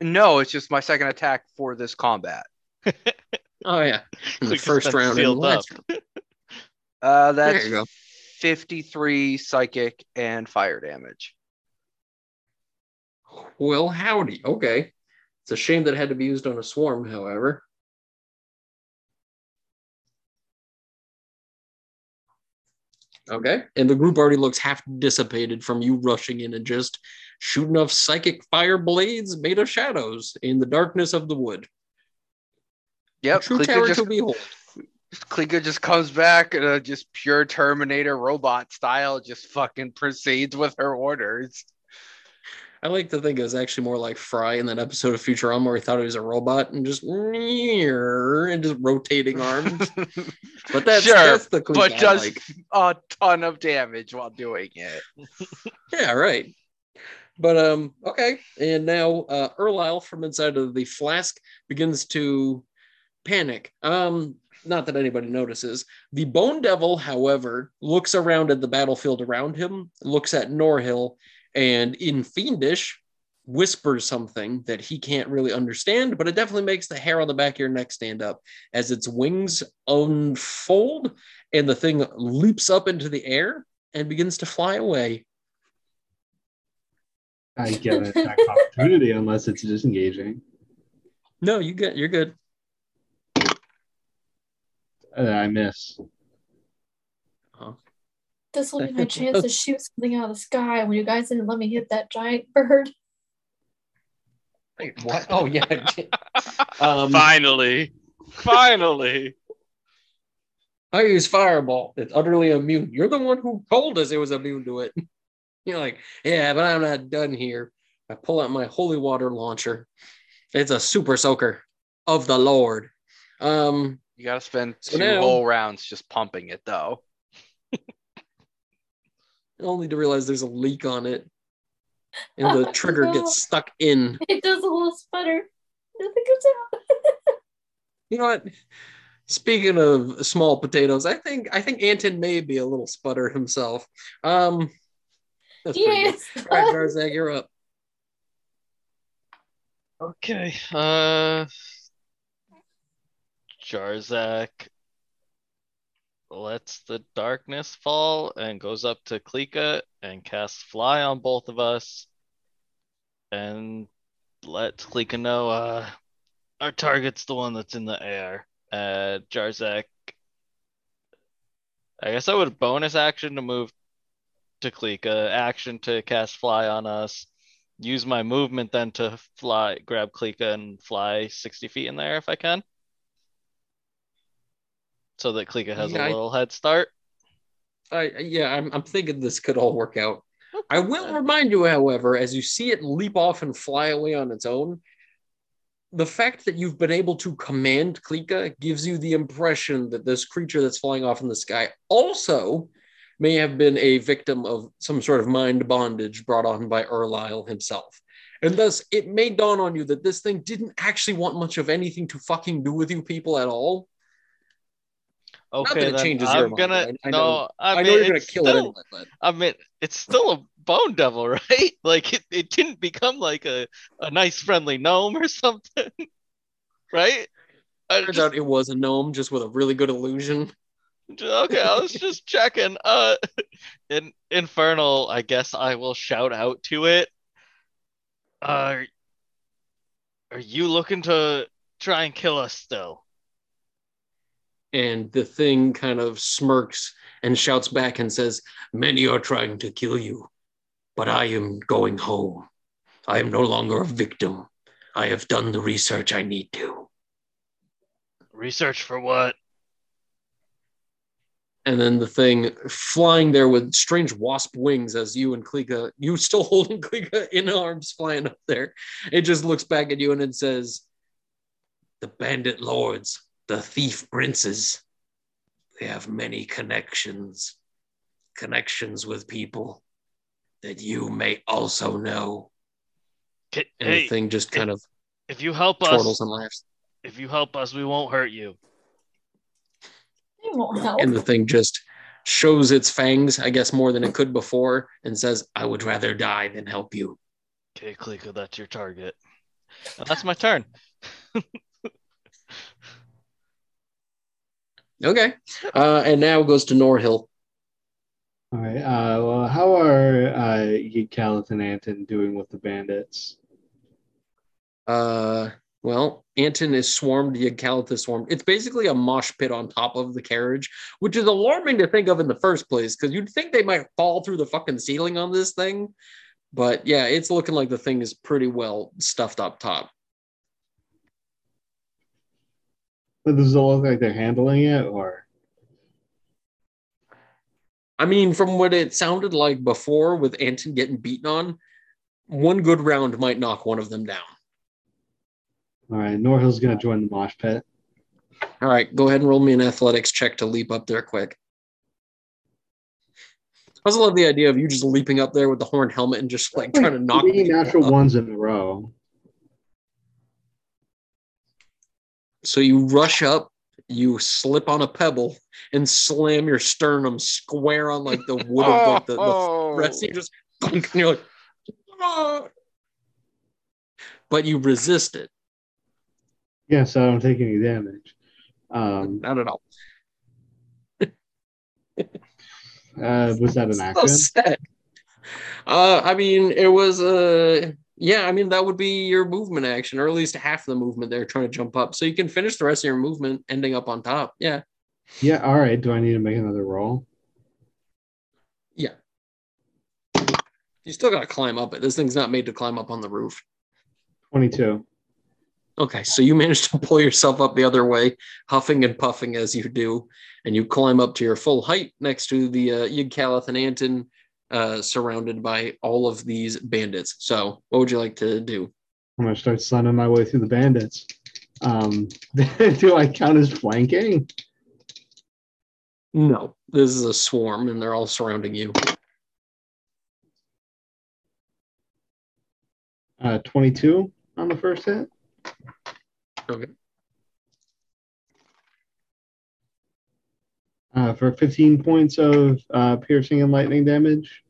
No, it's just my second attack for this combat. [laughs] Oh yeah, [laughs] in the Click first round. And sealed last [laughs] round. Uh, that's you 53 psychic and fire damage. Well, howdy. Okay. It's a shame that it had to be used on a swarm, however. Okay. And the group already looks half dissipated from you rushing in and just shooting off psychic fire blades made of shadows in the darkness of the wood. Yep, True terror just, to behold. [laughs] Klika just comes back and uh, just pure Terminator robot style, just fucking proceeds with her orders. I like to think it was actually more like Fry in that episode of Futurama where he thought he was a robot and just [laughs] and just rotating arms. [laughs] But that's Sure, that's the but I does like. a ton of damage while doing it. [laughs] Yeah, right. But um, okay. And now uh Erlisle from inside of the flask begins to panic. Um, not that anybody notices. The Bone Devil, however, looks around at the battlefield around him, looks at Norhill, and in fiendish whispers something that he can't really understand, but it definitely makes the hair on the back of your neck stand up as its wings unfold and the thing leaps up into the air and begins to fly away. I get an attack opportunity unless it's disengaging. No, you get you're good. Uh, I miss. This will be my [laughs] chance to shoot something out of the sky when you guys didn't let me hit that giant bird. Wait, what? Oh yeah. [laughs] um, Finally. Finally. I use fireball. It's utterly immune. You're the one who told us it was immune to it. [laughs] You're like, yeah, but I'm not done here. I pull out my holy water launcher. It's a super soaker of the Lord. Um, You gotta spend So two now- whole rounds just pumping it though. Only to realize there's a leak on it, and the [laughs] trigger No. gets stuck in. It does a little sputter. Nothing comes out. [laughs] You know what? Speaking of small potatoes, I think I think Anton may be a little sputter himself. Um, that's pretty good. yes. All right, Jarzak, you're up. Okay. Uh Jarzak lets the darkness fall and goes up to Klika and casts fly on both of us and lets Klika know uh our target's the one that's in the air. Uh Jarzak I guess I would bonus action to move to Klika, action to cast fly on us use my movement then to fly, grab Klika and fly 60 feet in there if I can. So that Klika has Yeah, a I- little head start. I yeah, I'm I'm thinking this could all work out. I will remind you, however, as you see it leap off and fly away on its own, the fact that you've been able to command Klika gives you the impression that this creature that's flying off in the sky also may have been a victim of some sort of mind bondage brought on by Erlisle himself. And thus, it may dawn on you that this thing didn't actually want much of anything to fucking do with you people at all. Okay, it then changes I'm mind, gonna I- I no. know- I, I, mean, know you're gonna it's kill it still, anyway, but I mean, it's still a bone devil, [laughs] right? Like it, it didn't become like a, a nice friendly gnome or [laughs] something, right? I turns just- out it was a gnome just with a really good illusion. Okay, I was [laughs] just checking. Uh, in Infernal, I guess I will shout out to it. Are are you looking to try and kill us still? And the thing kind of smirks and shouts back and says, Many are trying to kill you, but I am going home. I am no longer a victim. I have done the research I need to. Research for what? And then the thing flying there with strange wasp wings as you and Klika, you still [laughs] holding Klika in arms flying up there. It just looks back at you and it says, The bandit lords, the thief princes, they have many connections, connections with people that you may also know. K- And Hey, the thing just kind of if you help us, and laughs. if you help us, we won't hurt you. It won't help. And the thing just shows its fangs, I guess, more than it could before, and says, I would rather die than help you. Okay, Klika, that's your target. And that's my turn. [laughs] Okay. Uh, and now goes to Norhill. All right. Uh, well, how are uh, Yigkalith and Anton doing with the bandits? Uh, well, Anton is swarmed, Yigkalith is swarmed. It's basically a mosh pit on top of the carriage, which is alarming to think of in the first place, because you'd think they might fall through the fucking ceiling on this thing. But yeah, it's looking like the thing is pretty well stuffed up top. But does it look like they're handling it, or I mean, from what it sounded like before with Anton getting beaten on, one good round might knock one of them down. all right? Norhill's gonna join the mosh pit. All right, go ahead and roll me an athletics check to leap up there quick. I also love the idea of you just leaping up there with the horned helmet and just like trying to knock three natural off. ones in a row. So you rush up, you slip on a pebble, and slam your sternum square on like the wood of like the, the rest. You just thunk, and you're like, "Ah." but you resist it. Yeah, so I don't take any damage. Um, Not at all. uh, was that an [laughs] So action? sad. Uh, I mean, it was uh yeah, I mean that would be your movement action, or at least half the movement there trying to jump up. So you can finish the rest of your movement ending up on top. Yeah. Yeah. All right. Do I need to make another roll? Yeah. You still gotta climb up it. This thing's not made to climb up on the roof. Twenty-two. Okay, so you manage to pull yourself up the other way, huffing and puffing as you do, and you climb up to your full height next to the uh, and Anton, uh, surrounded by all of these bandits. So, what would you like to do? I'm gonna start sunning my way through the bandits. Um, [laughs] do I count as flanking? No, this is a swarm, and they're all surrounding you. Uh, Twenty-two on the first hit. Okay. Uh, for 15 points of uh, piercing and lightning damage.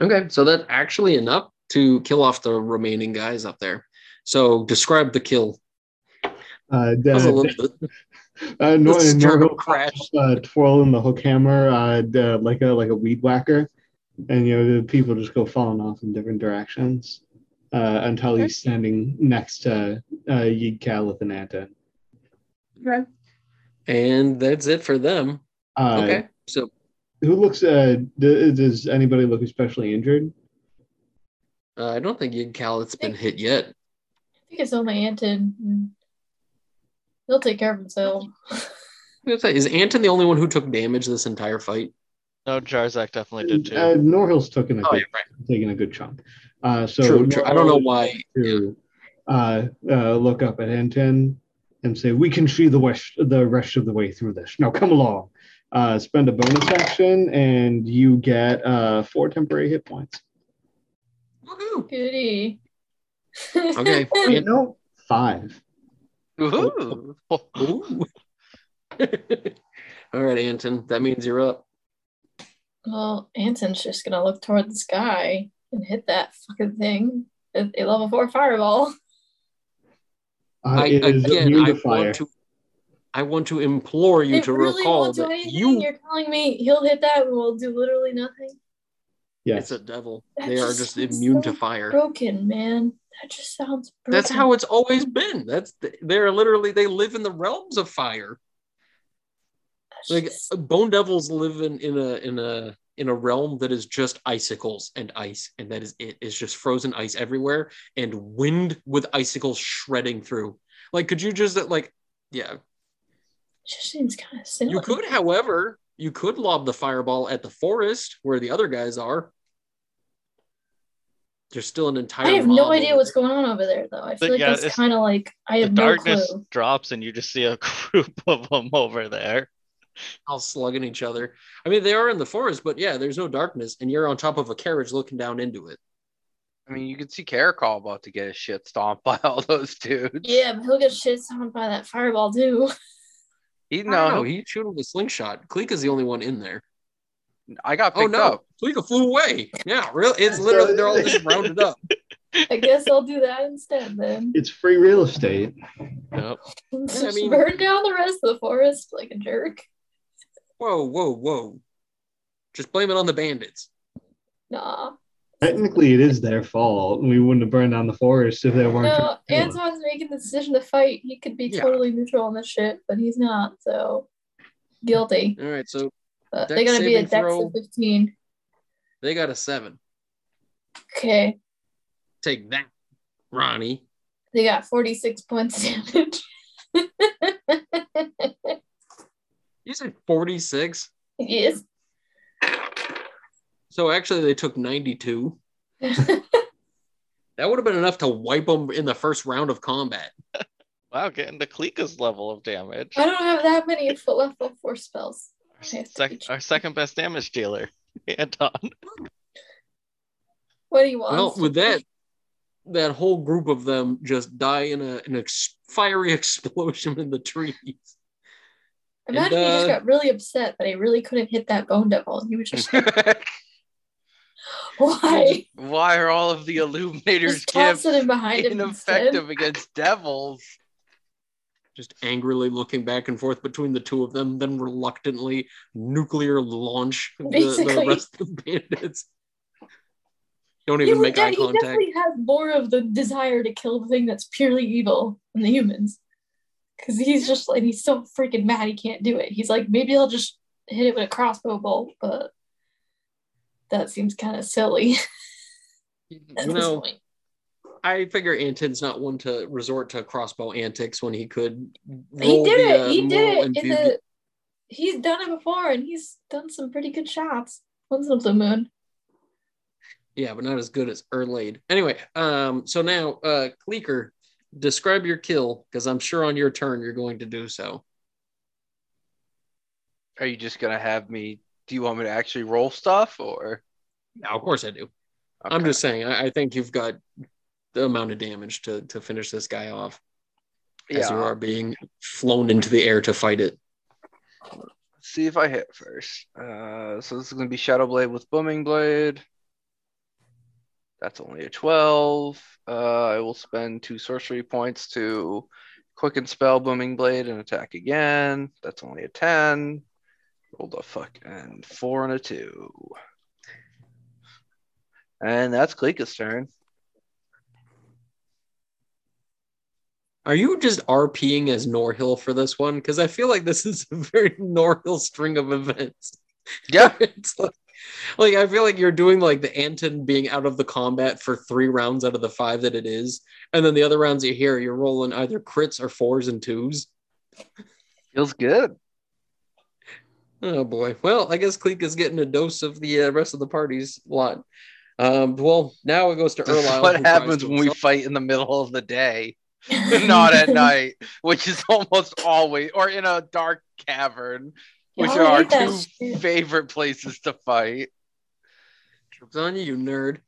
Okay, so that's actually enough to kill off the remaining guys up there. So, describe the kill. Uh, That was a the, little [laughs] bit. uh, Nor- the sternum Norgo crash. uh, twirling the hook hammer uh, d- like a like a weed whacker, and you know the people just go falling off in different directions uh, until he's standing next to uh, Yigkalith and Anton. Okay. And that's it for them. Uh, Okay, so Who looks? Uh, d- does anybody look especially injured? uh, I don't think Yigkalith's been hit yet. I think it's only Anton. He'll take care of himself. I was gonna say, Is Anton the only one who took damage this entire fight? No, Jarzak definitely did too. Uh, Norhill's taking a Oh, good, yeah, right. taking a good chunk. Uh, so True, true. I don't know why. to uh, uh, look up at Anton and say, "We can see the rest, the rest of the way through this. Now come along." Uh, spend a bonus action, and you get uh, four temporary hit points. Woohoo! Goody. Okay. [laughs] Wait, no, five. Woohoo. Ooh. [laughs] [laughs] All right, Anton. That means you're up. well, Anton's just gonna look toward the sky and hit that fucking thing. A a level four fireball. Uh, I it is again, immune I want to, I want to implore you I to really recall won't do that anything. you. You're telling me he'll hit that and we'll do literally nothing. Yes. It's a devil. That they are just just immune so to fire. Broken, man. That just sounds broken. That's how it's always been. That's they're literally they live in the realms of fire. Like just- bone devils live in, in a in a in a realm that is just icicles and ice, and that is it. It's just frozen ice everywhere and wind with icicles shredding through. Like, could you just like, yeah, just seems kind of silly. you could. However, you could lob the fireball at the forest where the other guys are. There's still an entire. I have no idea what's there. going on over there, though. I feel But like yeah, that's it's- kind of like I The have no darkness clue. drops and you just see a [laughs] group of them over there. All slugging each other. I mean, they are in the forest, but yeah, there's no darkness, and you're on top of a carriage looking down into it. I mean, you can see Karakal about to get his shit stomped [laughs] by all those dudes. Yeah, but he'll get shit stomped by that fireball too. He No, no, no, he shoot him with a slingshot. Cleek is the only one in there. I got Oh no, up. Klika flew away. Yeah, really, it's literally they're all [laughs] just rounded up. I guess I'll do that instead then. It's free real estate. Yep. [laughs] Just mean- burn down the rest of the forest like a jerk. Whoa, whoa, whoa! Just blame it on the bandits. Nah. Technically, it is their fault. We wouldn't have burned down the forest if they weren't. No, trying to us. Anton's making the decision to fight. He could be Yeah. totally neutral on this shit, but he's not, so guilty. All right, so But Dex they gotta be a saving dex throw. of 15. they got a seven. Okay. Take that, Ronnie. They got 46 points damage. [laughs] You said forty-six. yes. So actually, they took ninety-two. [laughs] That would have been enough to wipe them in the first round of combat. Wow, getting to Klika's level of damage. I don't have that many foot level four spells. Our, I have to sec- our second best damage dealer, [laughs] Anton. What do you want? Well, with that, that whole group of them just die in a an ex- fiery [laughs] explosion in the trees. Imagine he just uh, got really upset that he really couldn't hit that bone devil. He was just [laughs] why? Why are all of the illuminators Just toss gifts behind him instead. ineffective against devils? Just angrily looking back and forth between the two of them, then reluctantly nuclear launch the, the rest of the bandits. Don't even would make de- eye he contact. definitely has more of the desire to kill the thing that's purely evil than the humans. Because he's just like, he's so freaking mad he can't do it. He's like, maybe I'll just hit it with a crossbow bolt, but that seems kind of silly [laughs] at You this know, point. I figure Anton's not one to resort to crossbow antics when he could. He did the, it. uh, He did it in the. He's done it before, and he's done some pretty good shots. Once in blue moon. Yeah, but not as good as Erlade. Anyway, um, so now, uh, Klika, describe your kill because I'm sure on your turn you're going to do so. Are you just gonna have me? Do you want me to actually roll stuff or? Yeah, of course I do. I'm just saying, I, I think you've got the amount of damage to to finish this guy off as you are being flown into the air to fight it. Let's see if I hit first. Uh, so this is going to be Shadow Blade with Booming Blade. That's only a 12. Uh, I will spend two sorcery points to quicken spell Booming Blade and attack again. That's only a 10. Roll the fuck and four and a two. And that's Klika's turn. Are you just RPing as Norhill for this one? Because I feel like this is a very [laughs] Norhill string of events. Yeah. [laughs] it's like, like I feel like you're doing like the Anton being out of the combat for three rounds out of the five that it is, and then the other rounds you hear you're rolling either crits or fours and twos. Feels good. Oh boy. Well, I guess Cleek is getting a dose of the uh, rest of the party's lot. Um, well, now it goes to [laughs] This what happens to when we assault- fight in the middle of the day. [laughs] not at night, which is almost always, or in a dark cavern, which are our two favorite places to fight. Jokes on you, you nerd.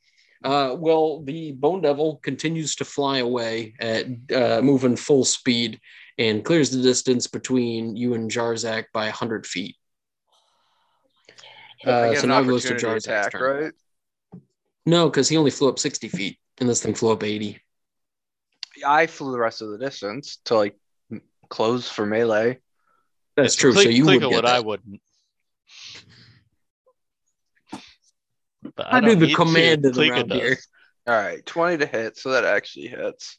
Uh, well, the Bone Devil continues to fly away at uh, moving full speed and clears the distance between you and Jarzak by 100 feet. Uh, so now it goes to opportunity Jarzak's attack, turn. right? No, because he only flew up 60 feet, and this thing flew up 80. I flew the rest of the distance to like close for melee. That's true. Click, so you click would it get what I that. wouldn't. But I do don't the need to. command of the round does. here. All right, 20 to hit, so that actually hits.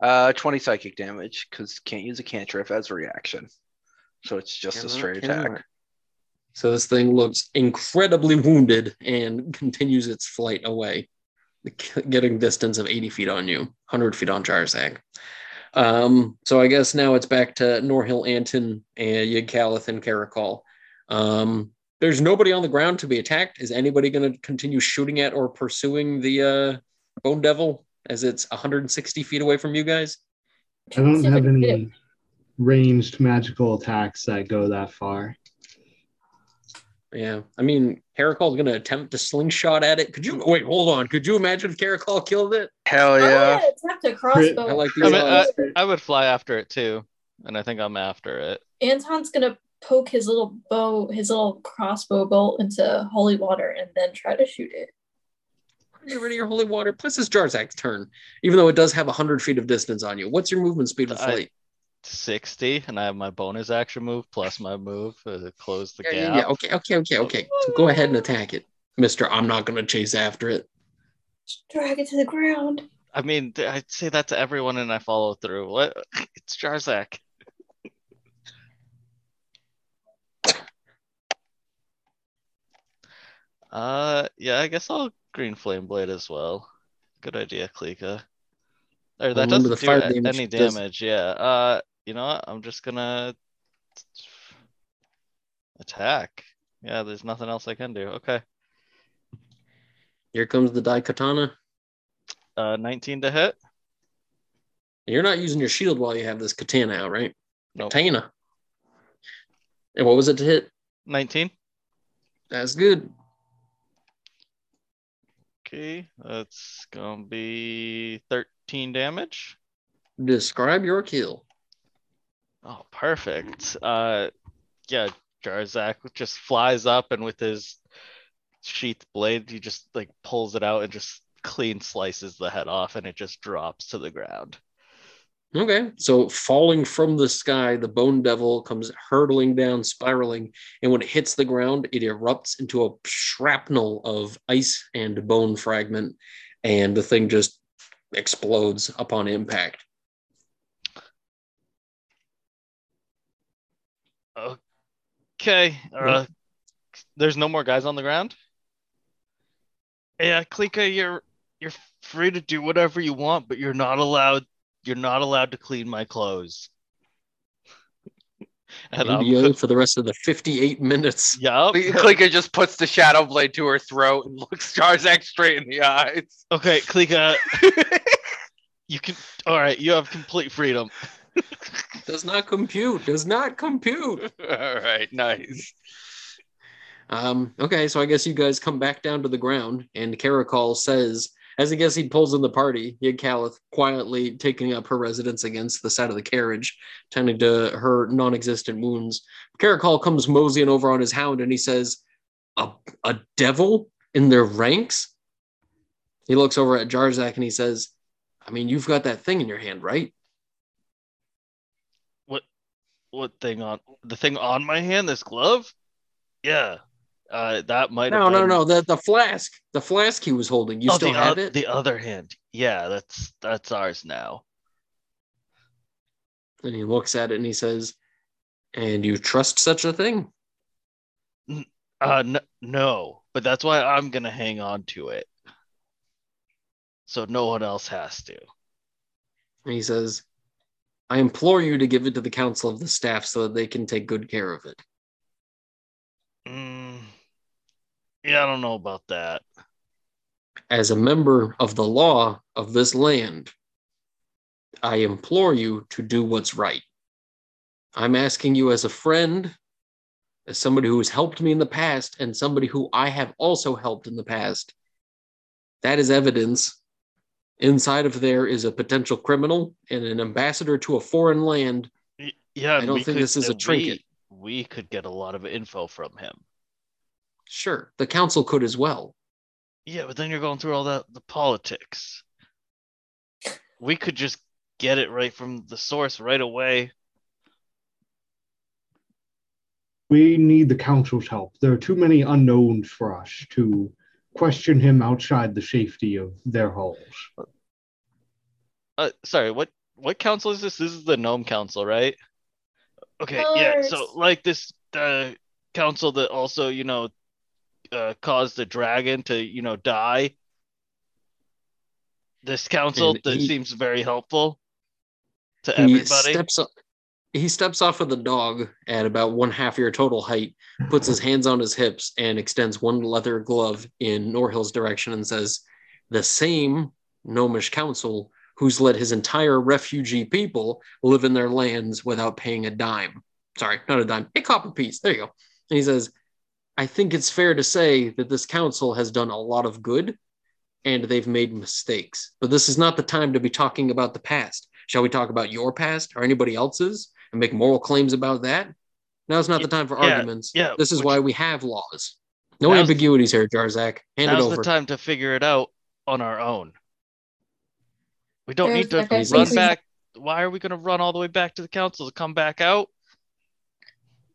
Uh, 20 psychic damage because can't use a cantrip as a reaction. So it's just a straight cannot. attack. So this thing looks incredibly wounded and continues its flight away, getting distance of 80 feet on you, 100 feet on Jarzak. Um, so I guess now it's back to Norhill, Anton, and Yigkalith and Karakal. Um, there's nobody on the ground to be attacked. Is anybody going to continue shooting at or pursuing the uh, Bone Devil as it's 160 feet away from you guys? I don't See if I have any ranged magical attacks that go that far. Yeah, I mean, Karakal's going to attempt to slingshot at it. Could you wait? Hold on. Could you imagine if Karakal killed it? Hell Oh, yeah. yeah, attempt a crossbow. I like I, these mean, I. I would fly after it too, and I think I'm after it. Anton's gonna poke his little bow, his little crossbow bolt into holy water, and then try to shoot it. Get rid of your holy water. Plus, it's Jarzak's turn, even though it does have 100 feet of distance on you. What's your movement speed with I- flight? 60, and I have my bonus action move plus my move to close the Yeah, gap. yeah, yeah. Okay, okay, okay, okay. So go ahead and attack it, Mister. I'm not going to chase after it. Just drag it to the ground. I mean, th- I say that to everyone, and I follow through. What? [laughs] It's Jarzak. Uh, yeah, I guess I'll green flame blade as well. Good idea, Klika. Or that doesn't the do fire a- damage any does- damage. Yeah. Uh, you know what? I'm just gonna attack. Yeah, there's nothing else I can do. Okay. Here comes the Daikatana. Uh, 19 to hit. You're not using your shield while you have this katana out, right? Nope. Katana. And what was it to hit? 19. That's good. Okay, that's gonna be 13 damage. Describe your kill. Oh, perfect. Uh, yeah, Jarzak just flies up and with his sheath blade, he just like pulls it out and just clean slices the head off, and it just drops to the ground. Okay, so falling from the sky, the bone devil comes hurtling down, spiraling, and when it hits the ground, it erupts into a shrapnel of ice and bone fragment, and the thing just explodes upon impact. Okay, uh, there's no more guys on the ground. Yeah, Klika, you're you're free to do whatever you want, but you're not allowed. You're not allowed to clean my clothes. [laughs] and I'm NDA for the rest of the 58 minutes. Yup. Klika just puts the shadow blade to her throat and looks Jarzak straight in the eyes. Okay, Klika, [laughs] you can. All right, you have complete freedom. [laughs] Does not compute. Does not compute. [laughs] All right, nice. Um, okay, so I guess you guys come back down to the ground, and Karakal says, as I guess he pulls in the party, Yigkalith quietly taking up her residence against the side of the carriage, tending to her non existent wounds. Karakal comes moseying over on his hound and he says, a, a devil in their ranks? He looks over at Jarzak and he says, I mean, you've got that thing in your hand, right? What thing on the thing on my hand? This glove? Yeah. Uh, that might. No, no, been- no, the, the flask. The flask he was holding. You oh, still the, have it? The other hand. Yeah, that's that's ours now. And he looks at it and he says, And you trust such a thing? Uh, n- no, but that's why I'm gonna hang on to it, so no one else has to. And he says, I implore you to give it to the council of the staff so that they can take good care of it. Mm, yeah, I don't know about that. As a member of the law of this land, I implore you to do what's right. I'm asking you as a friend, as somebody who has helped me in the past, and somebody who I have also helped in the past. That is evidence. Inside of there is a potential criminal and an ambassador to a foreign land. Yeah, I don't think could- this is a trinket. We, we could get a lot of info from him. Sure, the council could as well. Yeah, but then you're going through all that the politics. We could just get it right from the source right away. We need the council's help. There are too many unknowns for us to question him outside the safety of their halls. Uh, sorry, what what council is this? This is the gnome council, right? Okay, yeah. So like this uh, council that also, you know, uh, caused the dragon to, you know, die. This council And that he- seems very helpful to He everybody. steps o- he steps off of the dog at about one half your total height, puts his hands on his hips, and extends one leather glove in Norhill's direction and says, The same gnomish council who's let his entire refugee people live in their lands without paying a dime. Sorry, not a dime, a copper piece. There you go. And he says, I think it's fair to say that this council has done a lot of good and they've made mistakes. But this is not the time to be talking about the past. Shall we talk about your past or anybody else's and make moral claims about that? Now's not the time for Yeah, arguments. yeah, This is which- why we have laws. No Now's- ambiguities here, Jarzak. Hand it Now's over. the time to figure it out on our own. We don't need to Jarzak, run we- back. Why are we going to run all the way back to the council to come back out?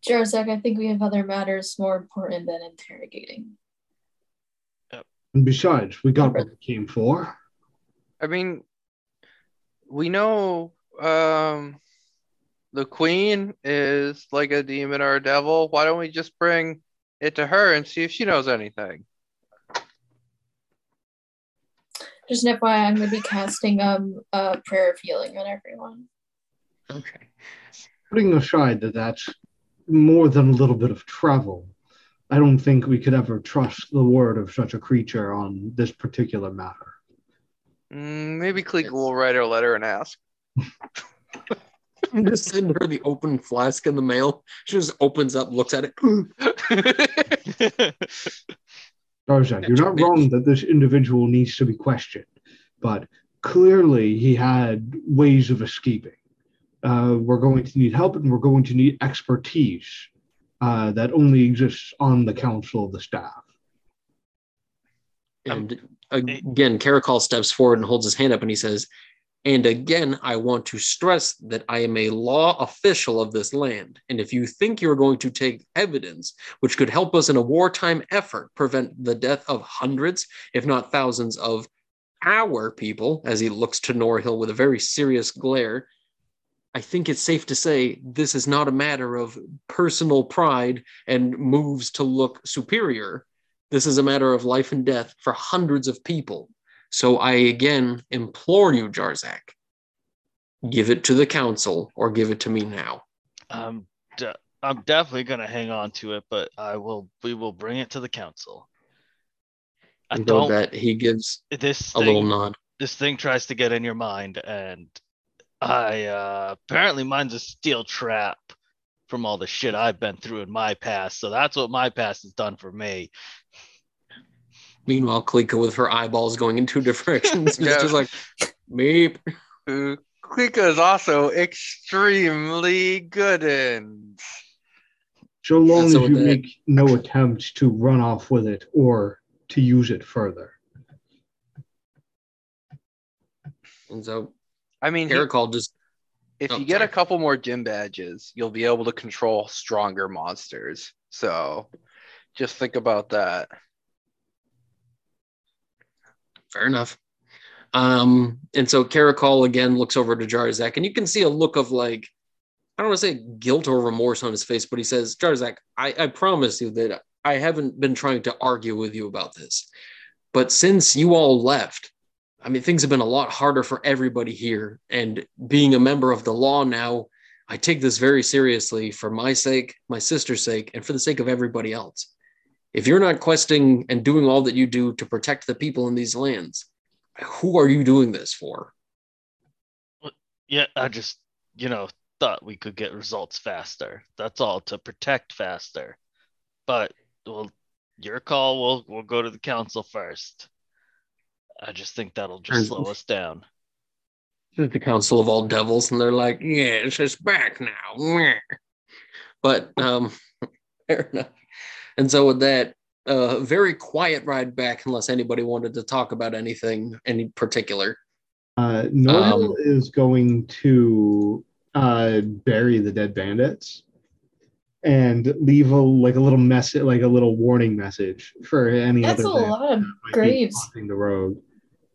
Jarzak, I think we have other matters more important than interrogating. Yep. And besides, we got what we came for. I mean, we know um, the queen is like a demon or a devil. Why don't we just bring it to her and see if she knows anything? Just an FYI, I'm going to be casting um a prayer of healing on everyone. Okay. Putting aside that that's more than a little bit of travel, I don't think we could ever trust the word of such a creature on this particular matter. Mm, maybe Cleek will write her a letter and ask. [laughs] just send her the open flask in the mail. She just opens up, looks at it. [laughs] Jarzak, you're not wrong that this individual needs to be questioned, but clearly he had ways of escaping. Uh, we're going to need help and we're going to need expertise uh, that only exists on the council of the staff. And again, Karakal steps forward and holds his hand up and he says, And again, I want to stress that I am a law official of this land. And if you think you're going to take evidence which could help us in a wartime effort prevent the death of hundreds, if not thousands, of our people, as he looks to Norhill with a very serious glare, I think it's safe to say this is not a matter of personal pride and moves to look superior. This is a matter of life and death for hundreds of people. So I again implore you, Jarzak, give it to the council or give it to me now. I'm de- I'm definitely gonna hang on to it, but I will we will bring it to the council. I though don't that he gives this a little nod. this thing tries to get in your mind and I uh apparently mine's a steel trap from all the shit I've been through in my past. So that's what my past has done for me. Meanwhile, Klika with her eyeballs going in two [laughs] directions, Yeah. is just like meep. Uh, Klika is also extremely good in. So long so as you that- make no attempt to run off with it or to use it further. And so I mean, he- Karakal just if Oh, you get a couple more gym badges, you'll be able to control stronger monsters. So just think about that. Fair enough. Um, and so Karakal again looks over to Jarzak, and you can see a look of like, I don't want to say guilt or remorse on his face, but he says, Jarzak, I, I promise you that I haven't been trying to argue with you about this. But since you all left, I mean, things have been a lot harder for everybody here. And being a member of the law now, I take this very seriously for my sake, my sister's sake, and for the sake of everybody else. If you're not questing and doing all that you do to protect the people in these lands, who are you doing this for? Yeah, I just, you know, thought we could get results faster. That's all to protect faster. But well, your call. We'll we'll go to the council first. I just think that'll just slow us down. the Council of All Devils, and they're like, "Yeah, it's back now." But um, [laughs] fair enough. And so with that, uh, very quiet ride back, unless anybody wanted to talk about anything any particular. Uh, Norhill Um, is going to uh, bury the dead bandits and leave a like a little message, like a little warning message for any That's a other bandits lot of that might be graves. haunting the road.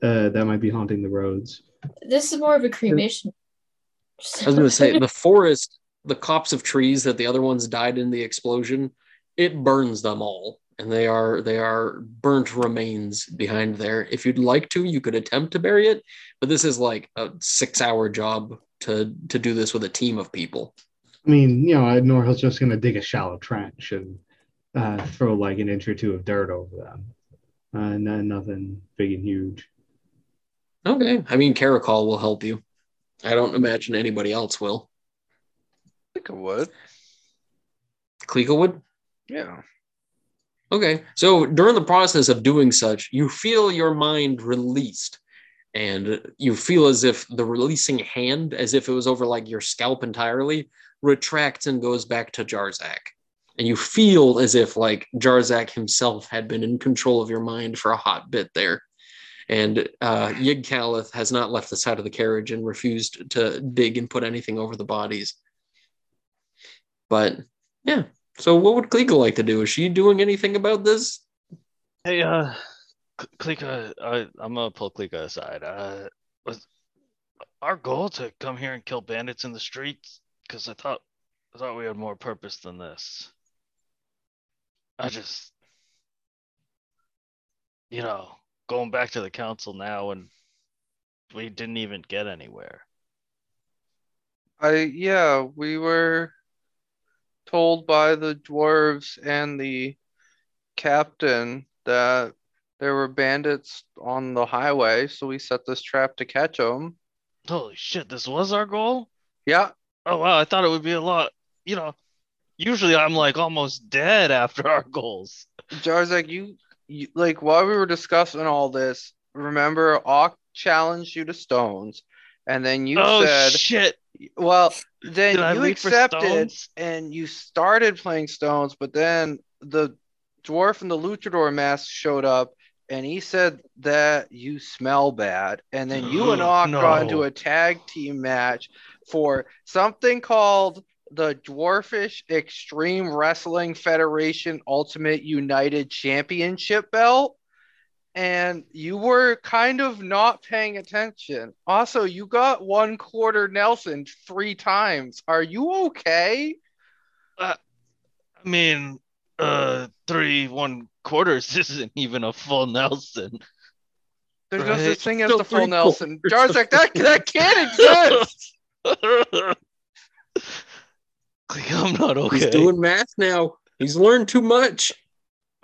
Uh, that might be haunting the roads. This is more of a cremation. I was going to say the forest. the copse of trees that the other ones died in the explosion, it burns them all. And they are they are burnt remains behind there. If you'd like to, you could attempt to bury it, but this is like a six hour job to to do this with a team of people. I mean, you know, Norhill's just gonna dig a shallow trench and uh, throw like an inch or two of dirt over them. Uh, no, nothing big and huge. Okay. I mean Karakal will help you. I don't imagine anybody else will. I think I would. Klika would? Yeah. Okay. So during the process of doing such, you feel your mind released. And you feel as if the releasing hand, as if it was over like your scalp entirely, retracts and goes back to Jarzak. And you feel as if like Jarzak himself had been in control of your mind for a hot bit there. And uh, Yigkalith has not left the side of the carriage and refused to dig and put anything over the bodies. But yeah, so what would Klika like to do? Is she doing anything about this? Hey, uh, Klika, I, I'm gonna pull Klika aside. Uh, was our goal to come here and kill bandits in the streets? Because I thought, I thought we had more purpose than this. I just, you know, going back to the council now, and we didn't even get anywhere. I yeah, we were told by the dwarves and the captain that there were bandits on the highway, so we set this trap to catch them. Holy shit, this was our goal? Yeah, Oh wow, I thought it would be a lot. You know, usually I'm like almost dead after our goals. Jarzak, you, you like while we were discussing all this, remember Ock challenged you to stones, and then you oh said, shit! Well, then Did you accepted and you started playing stones, but then the dwarf and the luchador mask showed up and he said that you smell bad. And then you and Ock got into a tag team match for something called the Dwarfish Extreme Wrestling Federation Ultimate United Championship belt. And you were kind of not paying attention. Also, you got one quarter Nelson three times. Are you okay? I mean, uh, three one quarters [laughs] isn't even a full Nelson. There's no such thing as Still the full Nelson. Jarzak, that, that can't exist. [laughs] Like, I'm not okay. He's doing math now. He's learned too much.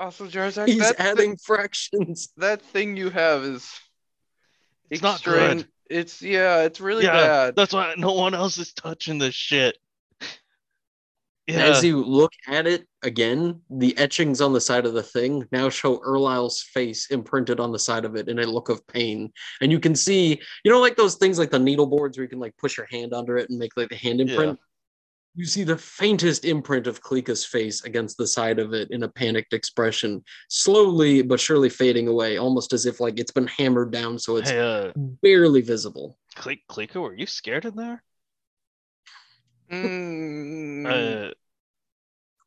Also, Jarzak, He's that, adding fractions. [laughs] that thing you have is It's not extreme- good. It's yeah, it's really yeah, bad. that's why no one else is touching this shit. [laughs] Yeah, As you look at it again, the etchings on the side of the thing now show Erlisle's face imprinted on the side of it in a look of pain. And you can see, you know, like those things like the needle boards where you can like push your hand under it and make like the hand imprint. You see the faintest imprint of Klika's face against the side of it in a panicked expression, slowly but surely fading away, almost as if like it's been hammered down so it's hey, uh, barely visible. Cle- Klika, were you scared in there? Mm, Uh,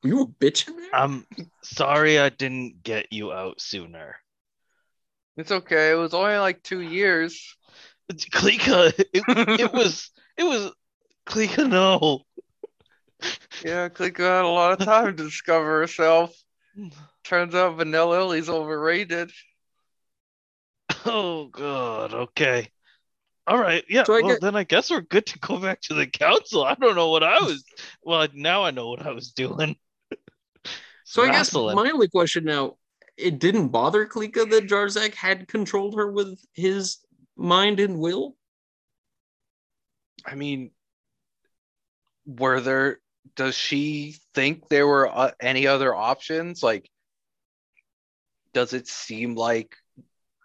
Were you a bitch in there? I'm sorry I didn't get you out sooner. it's okay. It was only like two years. Klika, it, it [laughs] was, it was, Klika, no. Yeah, Klika had a lot of time to discover herself. [sighs] Turns out Vanilla Lily's overrated. Oh god, okay. All right, yeah. So I well, get- then I guess we're good to go back to the council. I don't know what I was. Well, now I know what I was doing. [laughs] So I guess my only question now, it didn't bother Klika that Jarzak had controlled her with his mind and will. I mean, were there? Does she think there were uh, any other options? Like, does it seem like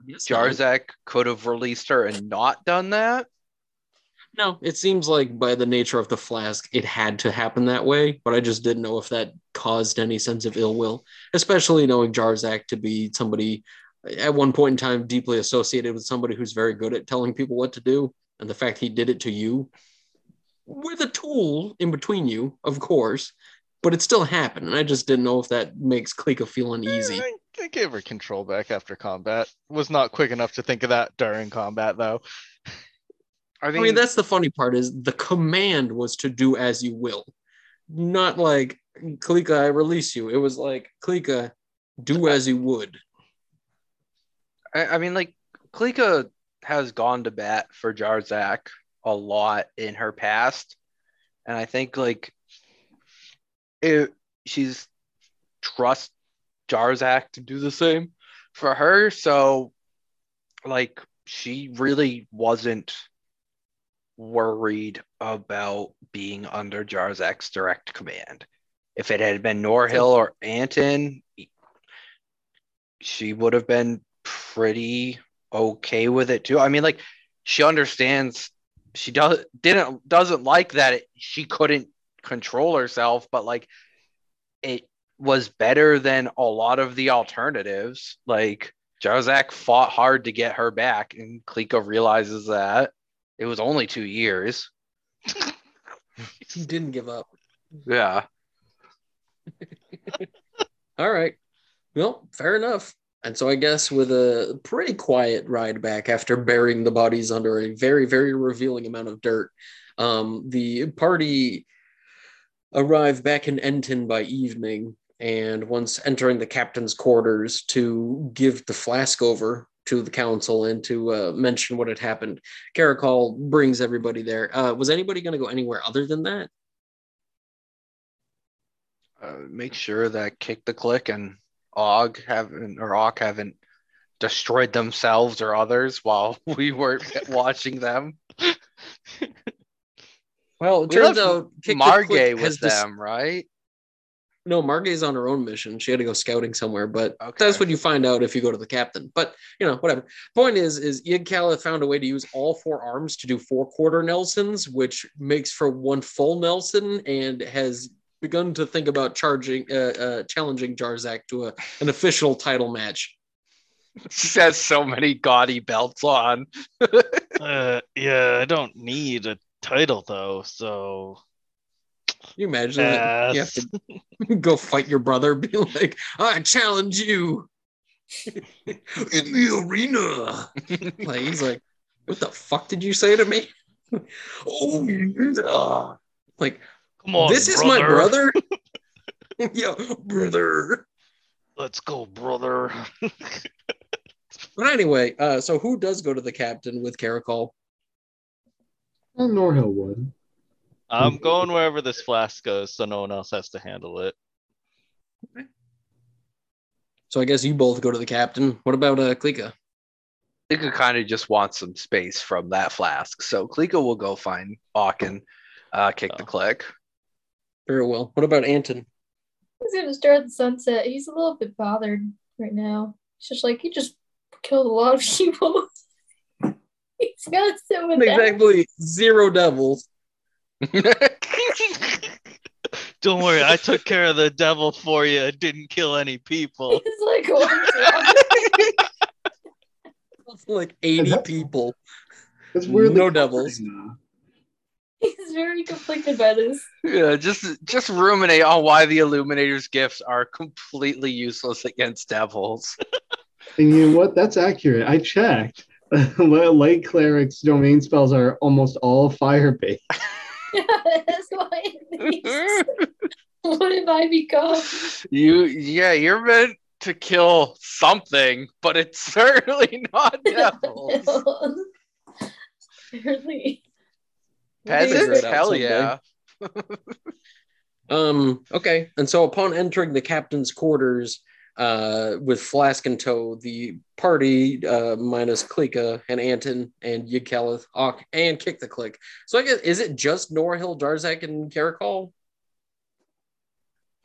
Yes, no. Jarzak could have released her and not done that? No, it seems like by the nature of the flask, it had to happen that way, but I just didn't know if that caused any sense of ill will, especially knowing Jarzak to be somebody at one point in time deeply associated with somebody who's very good at telling people what to do. And the fact he did it to you with a tool in between you, of course, but it still happened. And I just didn't know if that makes Klika feel uneasy. Eh, I, I gave her control back after combat. Was not quick enough to think of that during combat though. I I mean, mean, that's the funny part is the command was to do as you will. not like Klika, I release you. It was like Klika, do as you would. I, I mean, like Klika has gone to bat for Jarzak a lot in her past, and I think like it, she's trust Jarzak to do the same for her. So, like, she really wasn't worried about being under Jarzak's direct command. If it had been Norhill or Anton, she would have been pretty okay with it too. I mean, like she understands she does didn't doesn't like that it, she couldn't control herself, but like it was better than a lot of the alternatives. Like Jarzak fought hard to get her back, and Klika realizes that it was only two years. He didn't give up. Yeah. [laughs] All right. Well, fair enough. And so I guess with a pretty quiet ride back after burying the bodies under a very, very revealing amount of dirt, um, the party arrived back in Enton by evening. And once entering the captain's quarters to give the flask over to the council and to uh, mention what had happened, Karakal brings everybody there. Uh, was anybody going to go anywhere other than that? Uh, make sure that Kick the Click and Og haven't or Og haven't destroyed themselves or others while [laughs] we were watching them. Well, it We turns out Margay was has dis- them, right? No, Margay's on her own mission. She had to go scouting somewhere, but Okay. that's what you find out if you go to the captain. But you know, whatever. Point is, is Yigkala found a way to use all four arms to do four quarter Nelsons, which makes for one full Nelson, and has begun to think about charging, uh, uh, challenging Jarzak to a, an official title match. She has so many gaudy belts on. [laughs] Uh, yeah, I don't need a title though, so you imagine that? You have Yes. to [laughs] go fight your brother, be like, I challenge you in the arena. [laughs] like he's like, what the fuck did you say to me? oh, yeah. like come on. this is my brother. [laughs] [laughs] yeah, brother. Let's go, brother. But anyway, uh, so who does go to the captain with Karakal? Well, Norhill would. I'm going wherever this flask goes, so no one else has to handle it. So I guess you both go to the captain. What about uh, Klika? Klika kind of just wants some space from that flask. So Klika will go find Hawk and uh, kick the Oh. click. Very well. What about Anton? He's gonna stare at the sunset. He's a little bit bothered right now. He's just like he just killed a lot of [laughs] people. He's gotta sit with that. Exactly zero devils. [laughs] Don't worry, I took care of the devil for you. I didn't kill any people. [laughs] It's like, what's wrong? like 80 people. It's weirdly No devils. comforting, though. [laughs] He's very conflicted by this. yeah, just just ruminate on why the Illuminator's gifts are completely useless against devils. [laughs] And you know what? That's accurate. I checked. [laughs] Light cleric's domain spells are almost all fire based. That's why it makes- What have I become? You yeah, you're meant to kill something, but it's certainly not devils. Really? Peasants, Figure it hell yeah. [laughs] Um, okay. And so upon entering the captain's quarters, uh, with Flask and tow, the party, uh, minus Klika and Anton and Yigkalith, Ock, and Kick the Click. So I guess, is it just Norhill, Jarzak, and Karakal?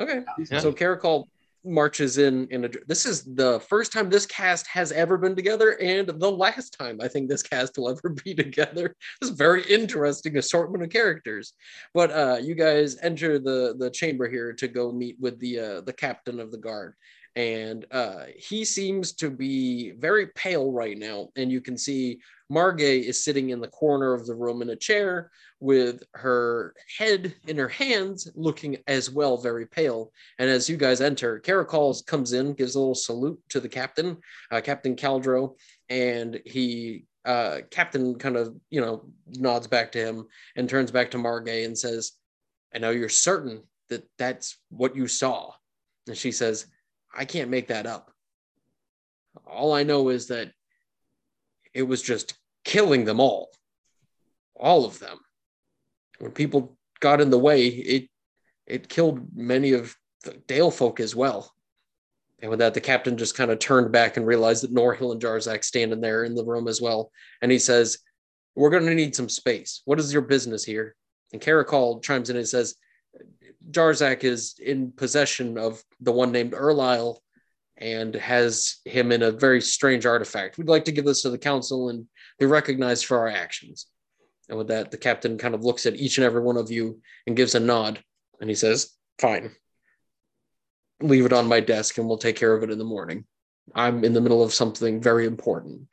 Okay. Yeah. So Karakal marches in in a this is the first time this cast has ever been together and the last time i think this cast will ever [laughs] be together. This is very interesting assortment of characters. But uh you guys enter the the chamber here to go meet with the uh the captain of the guard. And uh he seems to be very pale right now. And you can see margay is sitting in the corner of the room in a chair with her head in her hands looking as well very pale and as you guys enter, Karakal comes in, gives a little salute to the captain, uh, Captain Caldro, and he, uh, Captain kind of, you know, nods back to him and turns back to Margay and says, I know you're certain that that's what you saw? And she says, I can't make that up. All I know is that it was just killing them all, all of them. When people got in the way, it it killed many of the Dale folk as well. And with that, the captain just kind of turned back and realized that Norhill and Jarzak standing there in the room as well. And he says, We're going to need some space. What is your business here? And Karakal chimes in and says, Jarzak is in possession of the one named Erlisle and has him in a very strange artifact. We'd like to give this to the council and be recognized for our actions. And with that, the captain kind of looks at each and every one of you and gives a nod. And he says, Fine. Leave it on my desk and we'll take care of it in the morning. I'm in the middle of something very important.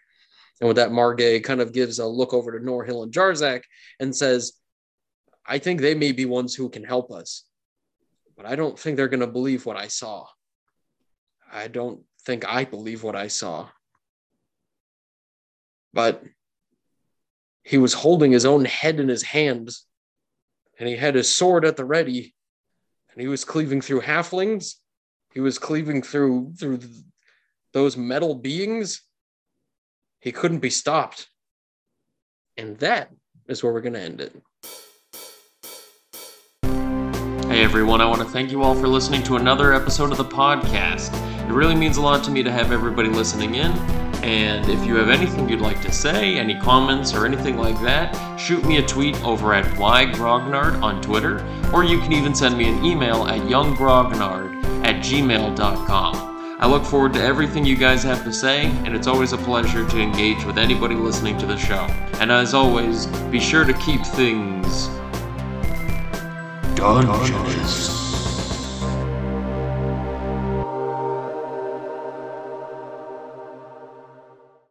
And with that, Margay kind of gives a look over to Norhill and Jarzak and says, I think they may be ones who can help us, but I don't think they're going to believe what I saw. I don't think I believe what I saw. But he was holding his own head in his hands, and he had his sword at the ready, and he was cleaving through halflings. He was cleaving through through those metal beings. He couldn't be stopped. And that is where we're going to end it. Hey everyone, I want to thank you all for listening to another episode of the podcast. It really means a lot to me to have everybody listening in. And if you have anything you'd like to say, any comments or anything like that, shoot me a tweet over at ygrognard on Twitter, or you can even send me an email at yunggrognard at gmail.com. I look forward to everything you guys have to say, and it's always a pleasure to engage with anybody listening to the show. And as always, be sure to keep things Dungeons.